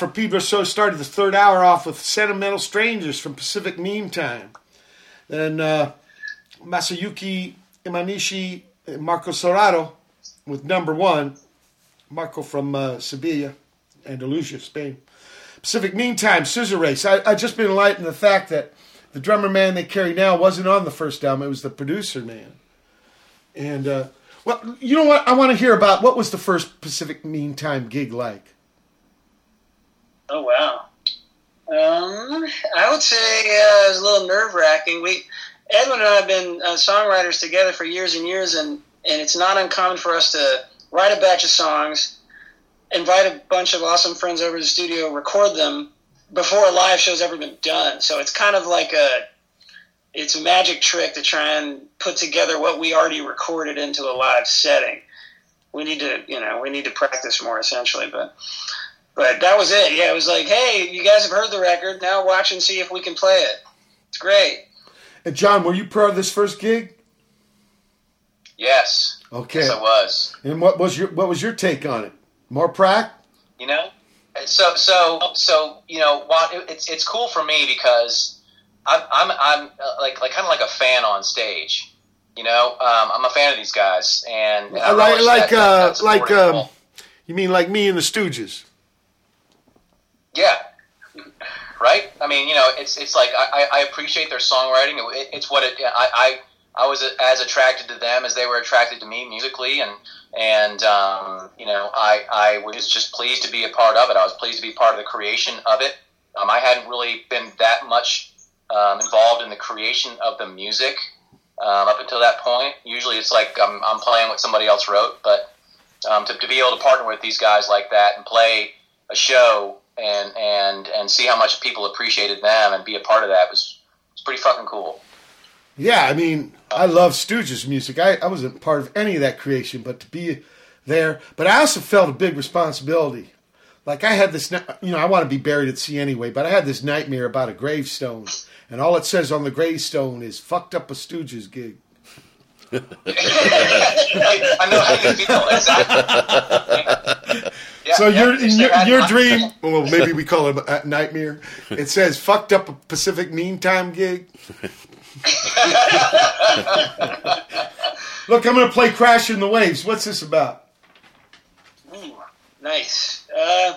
Watt from Pedro Show started the third hour off with Sentimental Strangers from Pacific Mean Time. Then uh, Masayuki Imanishi Marco Serrato with number one. Marco from uh, Sevilla, Andalusia, Spain. Pacific Mean Time, Scissor Race. I, I just been enlightened the fact that the drummer man they carry now wasn't on the first album, it was the producer man. And, uh, well, you know what? I want to hear about what was the first Pacific Meantime gig like? Oh wow. Um, I would say uh, it was a little nerve wracking. We Edwin and I have been uh, songwriters together for years and years, and and it's not uncommon for us to write a batch of songs, invite a bunch of awesome friends over to the studio, record them before a live show's ever been done. So it's kind of like a it's a magic trick to try and put together what we already recorded into a live setting. We need to, you know, we need to practice more essentially, but but that was it. Yeah, it was like, hey, you guys have heard the record. Now watch and see if we can play it. It's great. And John, were you proud of this first gig? Yes. Okay. Yes, I was. And what was your what was your take on it? More prac? You know, so so so you know, it's it's cool for me because I'm I'm I'm uh, like like kind of like a fan on stage. You know, um, I'm a fan of these guys, and, and I like like that- uh like um, you mean like me and the Stooges? Yeah. Right. I mean, you know, it's it's like I, I appreciate their songwriting. It, it's what it. I, I I was as attracted to them as they were attracted to me musically, and and um, you know, I I was just pleased to be a part of it. I was pleased to be part of the creation of it. Um, I hadn't really been that much um, involved in the creation of the music um, up until that point. Usually, it's like I'm I'm playing what somebody else wrote, but um, to, to be able to partner with these guys like that and play a show and and and see how much people appreciated them and be a part of that was was pretty fucking cool. Yeah, I mean, I love Stooges music. I, I wasn't part of any of that creation, but to be there, but I also felt a big responsibility. Like I had this, you know, I want to be buried at sea anyway, but I had this nightmare about a gravestone, and all it says on the gravestone is "fucked up a Stooges gig." I know how you feel exactly. Yeah, so yeah, your you in say your, your dream, well, maybe we call it a nightmare. It says "fucked up a Pacific Mean Time gig." Look, I'm going to play Crashing the Waves. What's this about? Ooh, nice. Uh,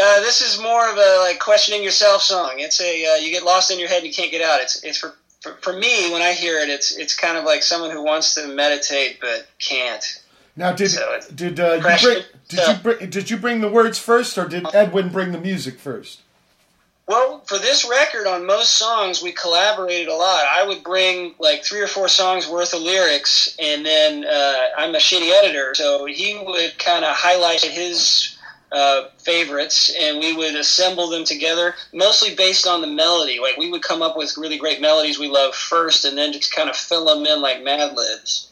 uh, this is more of a like questioning yourself song. It's a uh, you get lost in your head and you can't get out. It's it's for, for for me when I hear it. It's it's kind of like someone who wants to meditate but can't. Now, did So did uh, you bring, did you bring did you bring the words first, or did Edwin bring the music first? Well, for this record, on most songs, we collaborated a lot. I would bring like three or four songs worth of lyrics, and then uh, I'm a shitty editor, so he would kind of highlight his uh, favorites, and we would assemble them together, mostly based on the melody. Like we would come up with really great melodies we love first, and then just kind of fill them in like Mad Libs.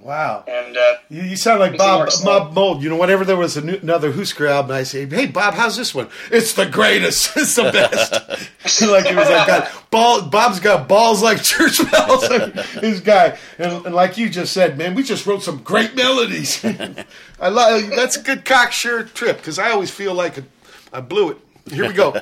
Wow. And uh, You, you sound like Bob. Bob Mould. You know, whenever there was a new, another Husker album, I say, "Hey, Bob, how's this one? It's the greatest. It's the best." like it was like God, ball. Bob's got balls like church bells. His guy, and, and like you just said, man, we just wrote some great melodies. I love. That's a good cocksure trip because I always feel like I blew it. Here we go.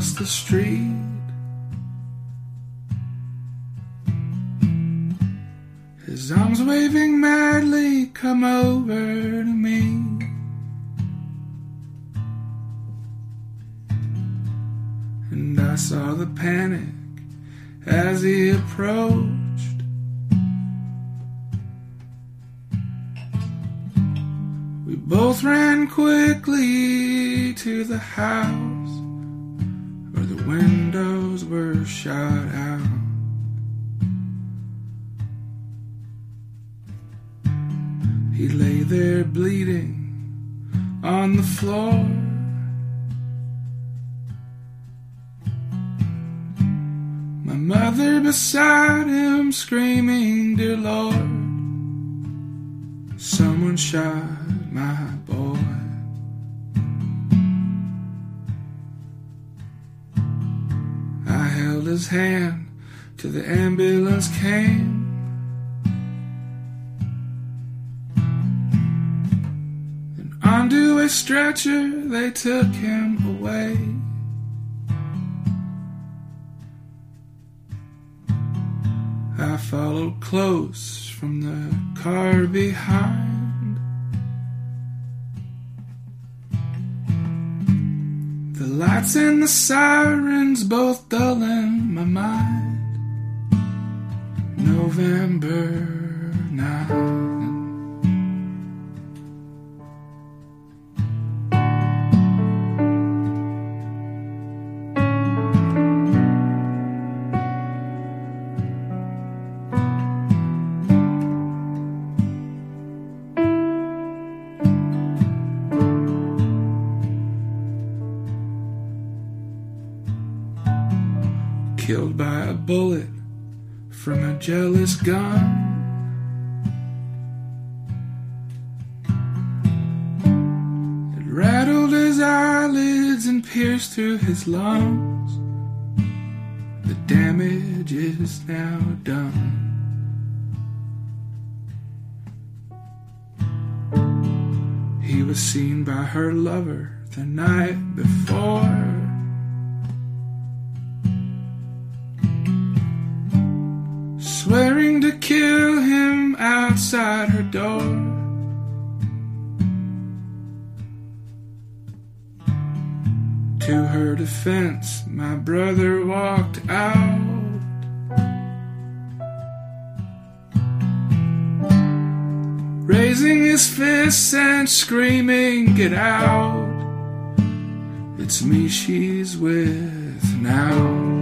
Across the street. Screaming, Dear Lord, someone shot my boy. I held his hand till the ambulance came. Then onto a stretcher they took him away. I followed close from the car behind. The lights and the sirens both dull in my mind. November night. Jealous gun. It rattled his eyelids and pierced through his lungs. The damage is now done. He was seen by her lover the night before. Swearing to kill him outside her door. To her defense, my brother walked out. Raising his fists and screaming, Get out! It's me she's with now.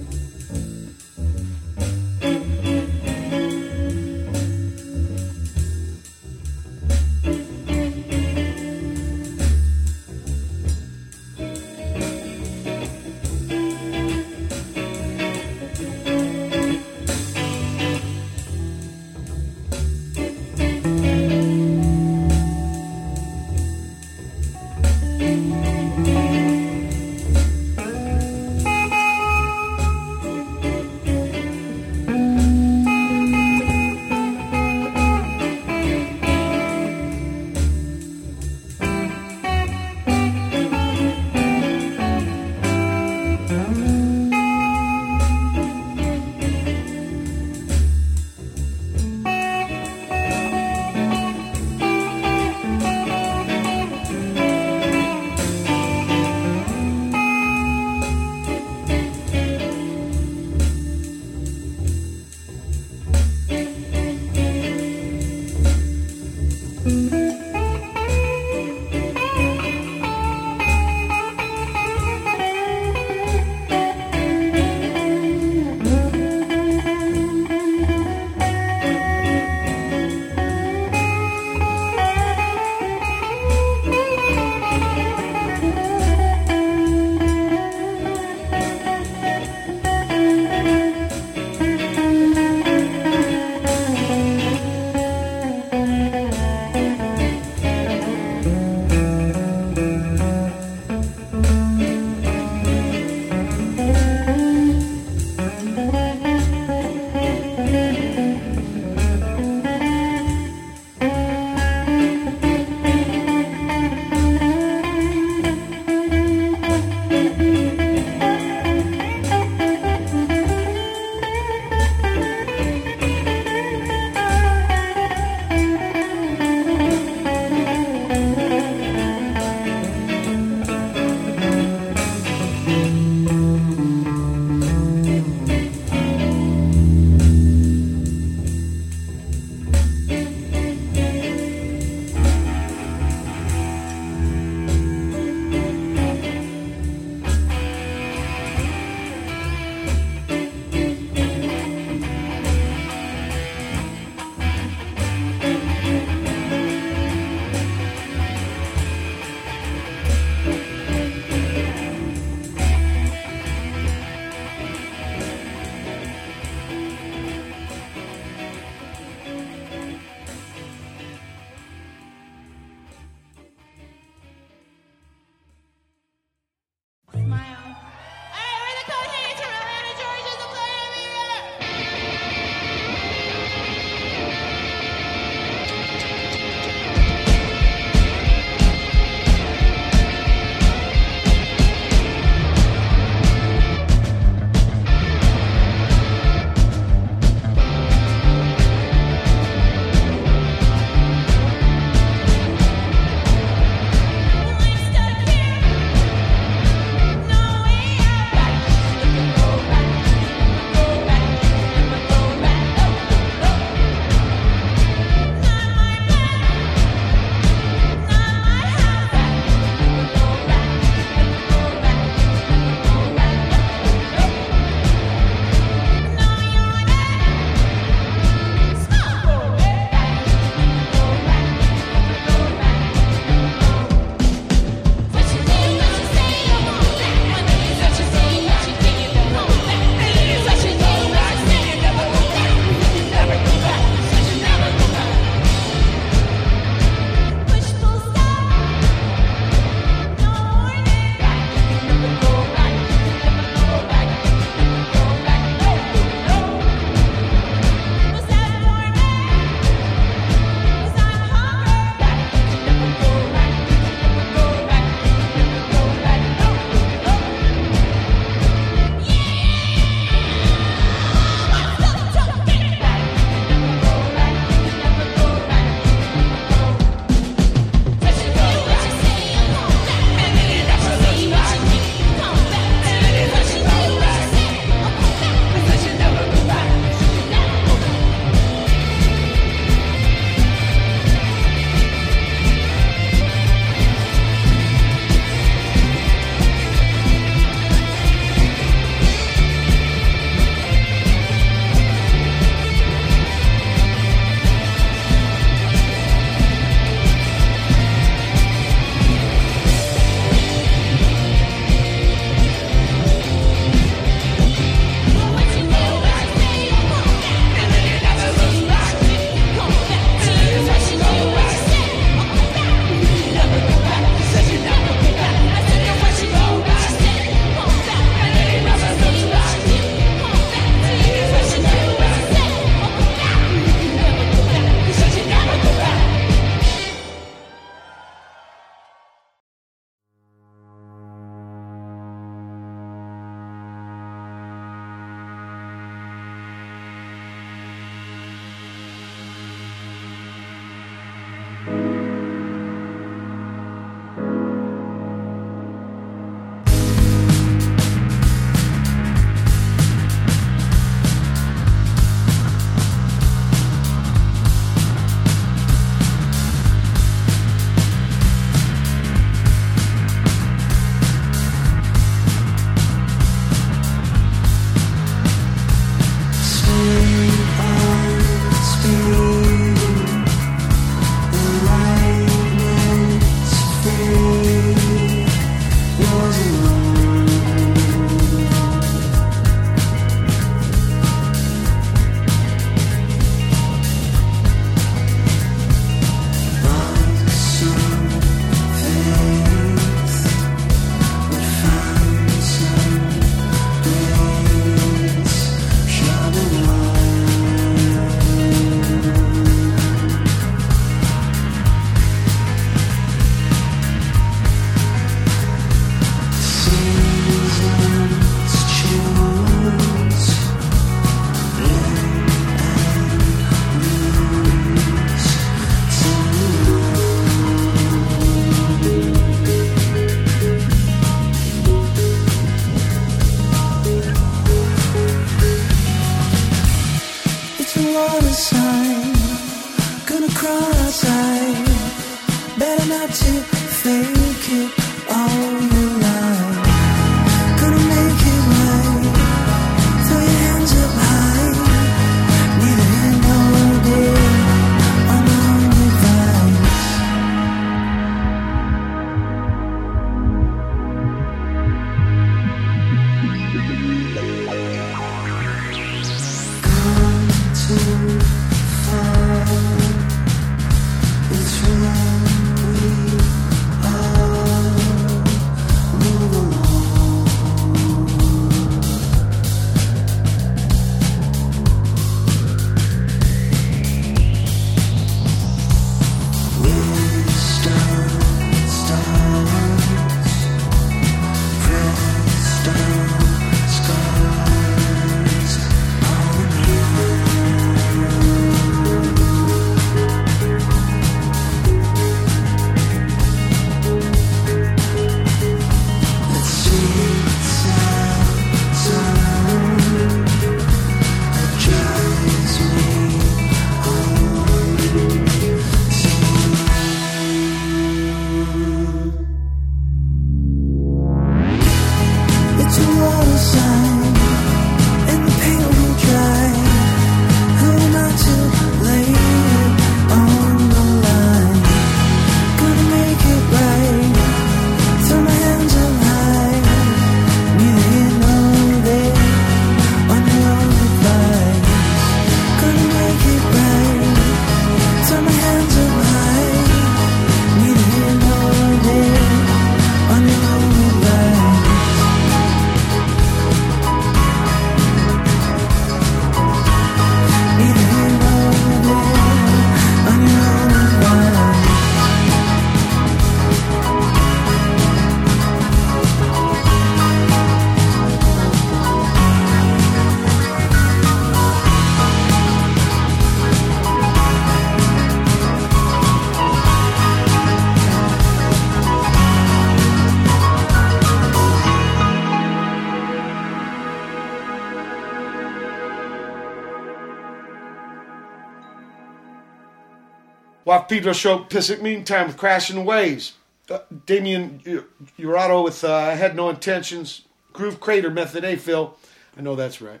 Pedro Show, Pacific Mean Time with Crashing Waves. Uh, Damien U- Urato with uh, I Had No Intentions. Groove Crater, Method A, Phil. I know that's right.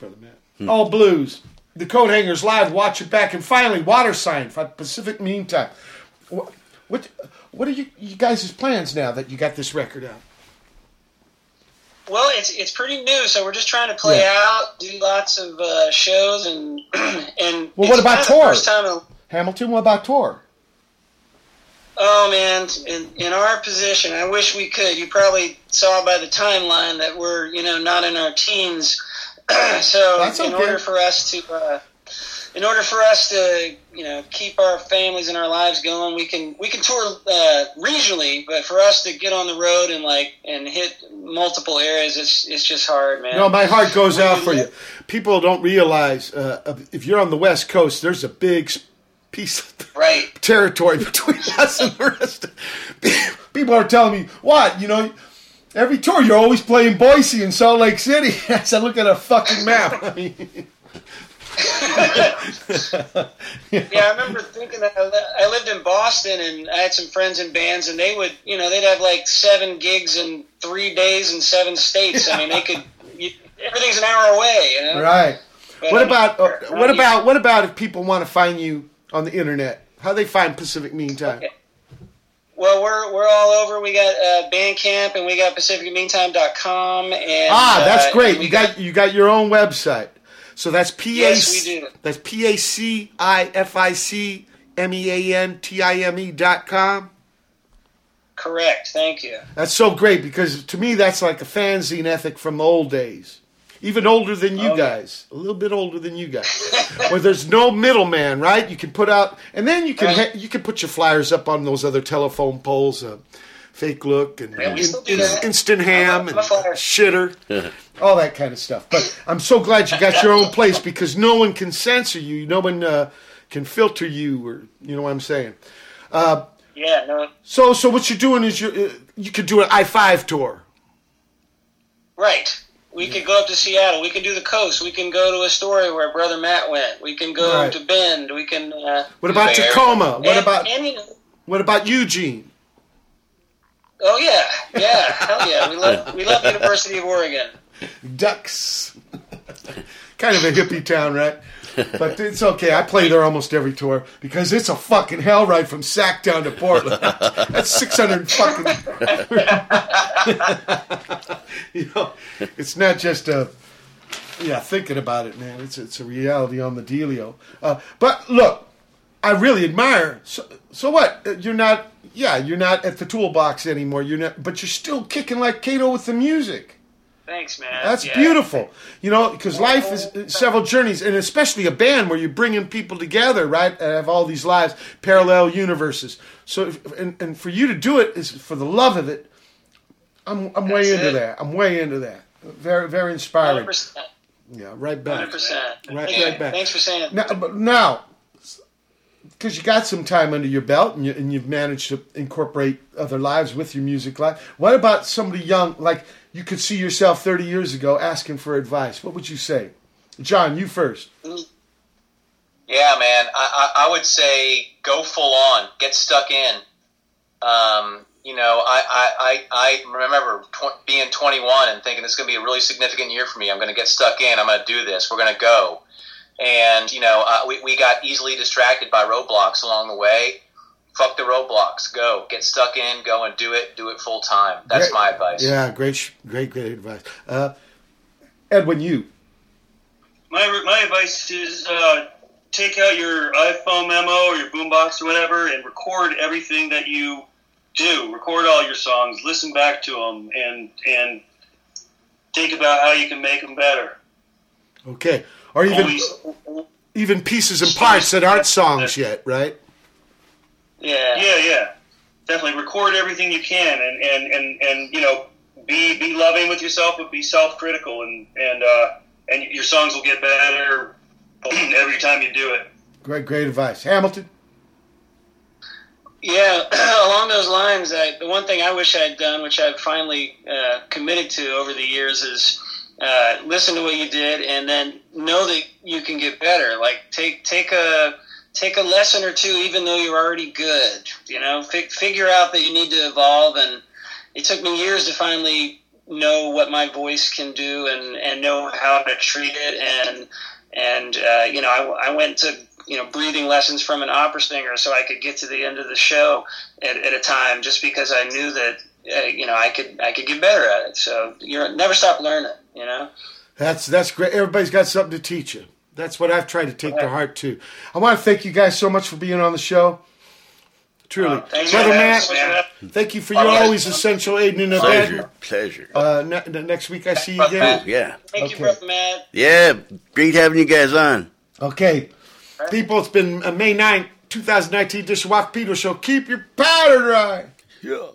Brother Matt. All Blues. The Coathangers Live, Watch It Back. And finally, Water Sign for Pacific Mean Time. What, what, what are you, you guys' plans now that you got this record out? Well, it's it's pretty new, so we're just trying to play Yeah. out, do lots of uh, shows, and and Well, it's what about kinda tour? First time in- Hamilton, what about tour? Oh man, in in our position, I wish we could. You probably saw by the timeline that we're you know not in our teens. so That's in order for us to uh, in order for us to you know keep our families and our lives going, we can we can tour uh, regionally, but for us to get on the road and like and hit multiple areas, it's it's just hard, man. No, my heart goes out for you. People don't realize uh, if you're on the West Coast, there's a big piece of right. territory between us and the rest. People are telling me, "What? You know, every tour you're always playing Boise and Salt Lake City." I said, "Look at a fucking map." I mean, yeah, I remember thinking that I lived in Boston and I had some friends in bands, and they would, you know, they'd have like seven gigs in three days in seven states. I mean, they could, you, everything's an hour away, you know? right. But, What I mean, about what about what about if people want to find you on the internet? How they find Pacific Mean Time? Well, we're we're all over. We got uh, Bandcamp and we got PacificMeantime.com and Ah, that's uh, great. You got you got your own website. So that's P A Yes, we do. that's P A C I F I C M E A N T I M E dot com. correct. Thank you. That's so great because to me that's like a fanzine ethic from the old days. Even older than you Oh, yeah. guys. A little bit older than you guys. Where there's no middleman, right? You can put out and then you can ha- you can put your flyers up on those other telephone poles, uh, fake look and we in- instant ham and I'm a flyer. shitter. all that kind of stuff. But I'm so glad you got your own place because no one can censor you. No one uh, can filter you, or you know what I'm saying. Uh, Yeah, no, so, so what you're doing is you uh, you could do an I five tour. right. We could go up to Seattle. We can do the coast. We can go to Astoria where Brother Matt went. We can go Right. to Bend. We can. Uh, What about Bay Tacoma? What And- about and, you know, what about Eugene? Oh yeah, yeah, hell yeah. We love we love the University of Oregon. Ducks. kind of a hippie town, right? But it's okay. I play there almost every tour because it's a fucking hell ride from Sac down to Portland. That's six hundred fucking. you know, it's not just a. Yeah, thinking about it, man. It's it's a reality on the dealio. Uh, but look, I really admire. So, so what? Uh, You're not. Yeah, you're not at the toolbox anymore. You're not. But you're still kicking like Kato with the music. Thanks, man. That's Yeah. beautiful. You know, because life is several journeys, and especially a band where you're bringing people together, right? And have all these lives, parallel universes. So, if, and, and for you to do it is for the love of it. I'm I'm way into it. that. I'm way into that. Very very inspiring. 100%. Yeah, right back. 100%. Right, you. right back. Thanks for saying Now, but now, because you got some time under your belt and, you, and you've managed to incorporate other lives with your music life, what about somebody young, like you could see yourself 30 years ago asking for advice? What would you say? John, you first. Yeah, man. I, I, I would say go full on, get stuck in. Um, you know, I, I, I, I remember tw- being 21 and thinking is going to be a really significant year for me. I'm going to get stuck in. I'm going to do this. We're going to go. And, you know, uh, we, we got easily distracted by roadblocks along the way. Fuck the roadblocks. Go. Get stuck in. Go and do it. Do it full time. That's Great. my advice. Yeah, great, great, great advice. Uh, Edwin, you. My my advice is uh, take out your iPhone memo or your boombox or whatever and record everything that you do. Record all your songs. Listen back to them and and think about how you can make them better. Okay. Or even Always, even pieces and parts that aren't songs yet, right? Yeah. yeah, yeah. Definitely record everything you can and and and, and you know be be loving with yourself, but be self critical and and uh, and your songs will get better every time you do it. Great, great advice. Hamilton. Yeah, along those lines, I, the one thing I wish I'd done, which I've finally uh, committed to over the years, is uh, listen to what you did and then know that you can get better. Like take take a take a lesson or two, even though you're already good. You know, Fig- figure out that you need to evolve. And it took me years to finally know what my voice can do and, and know how to treat it. And and uh, you know, I, I went to you know breathing lessons from an opera singer so I could get to the end of the show at, at a time, just because I knew that uh, you know I could I could get better at it. So you're never stop learning. You know. That's that's great. Everybody's got something to teach you. That's what I've tried to take to heart too. I want to thank you guys so much for being on the show. Truly, thanks brother for Matt. having us, Thank you for your always essential aid in the Pleasure, bed. pleasure. Uh, ne- ne- next week I see you again. Cool, yeah. Thank you, brother Matt. Yeah, great having you guys on. Okay, people, it's been uh, May 9th, 2019 edition of Watt Pedro Show. Keep your powder dry. Yeah.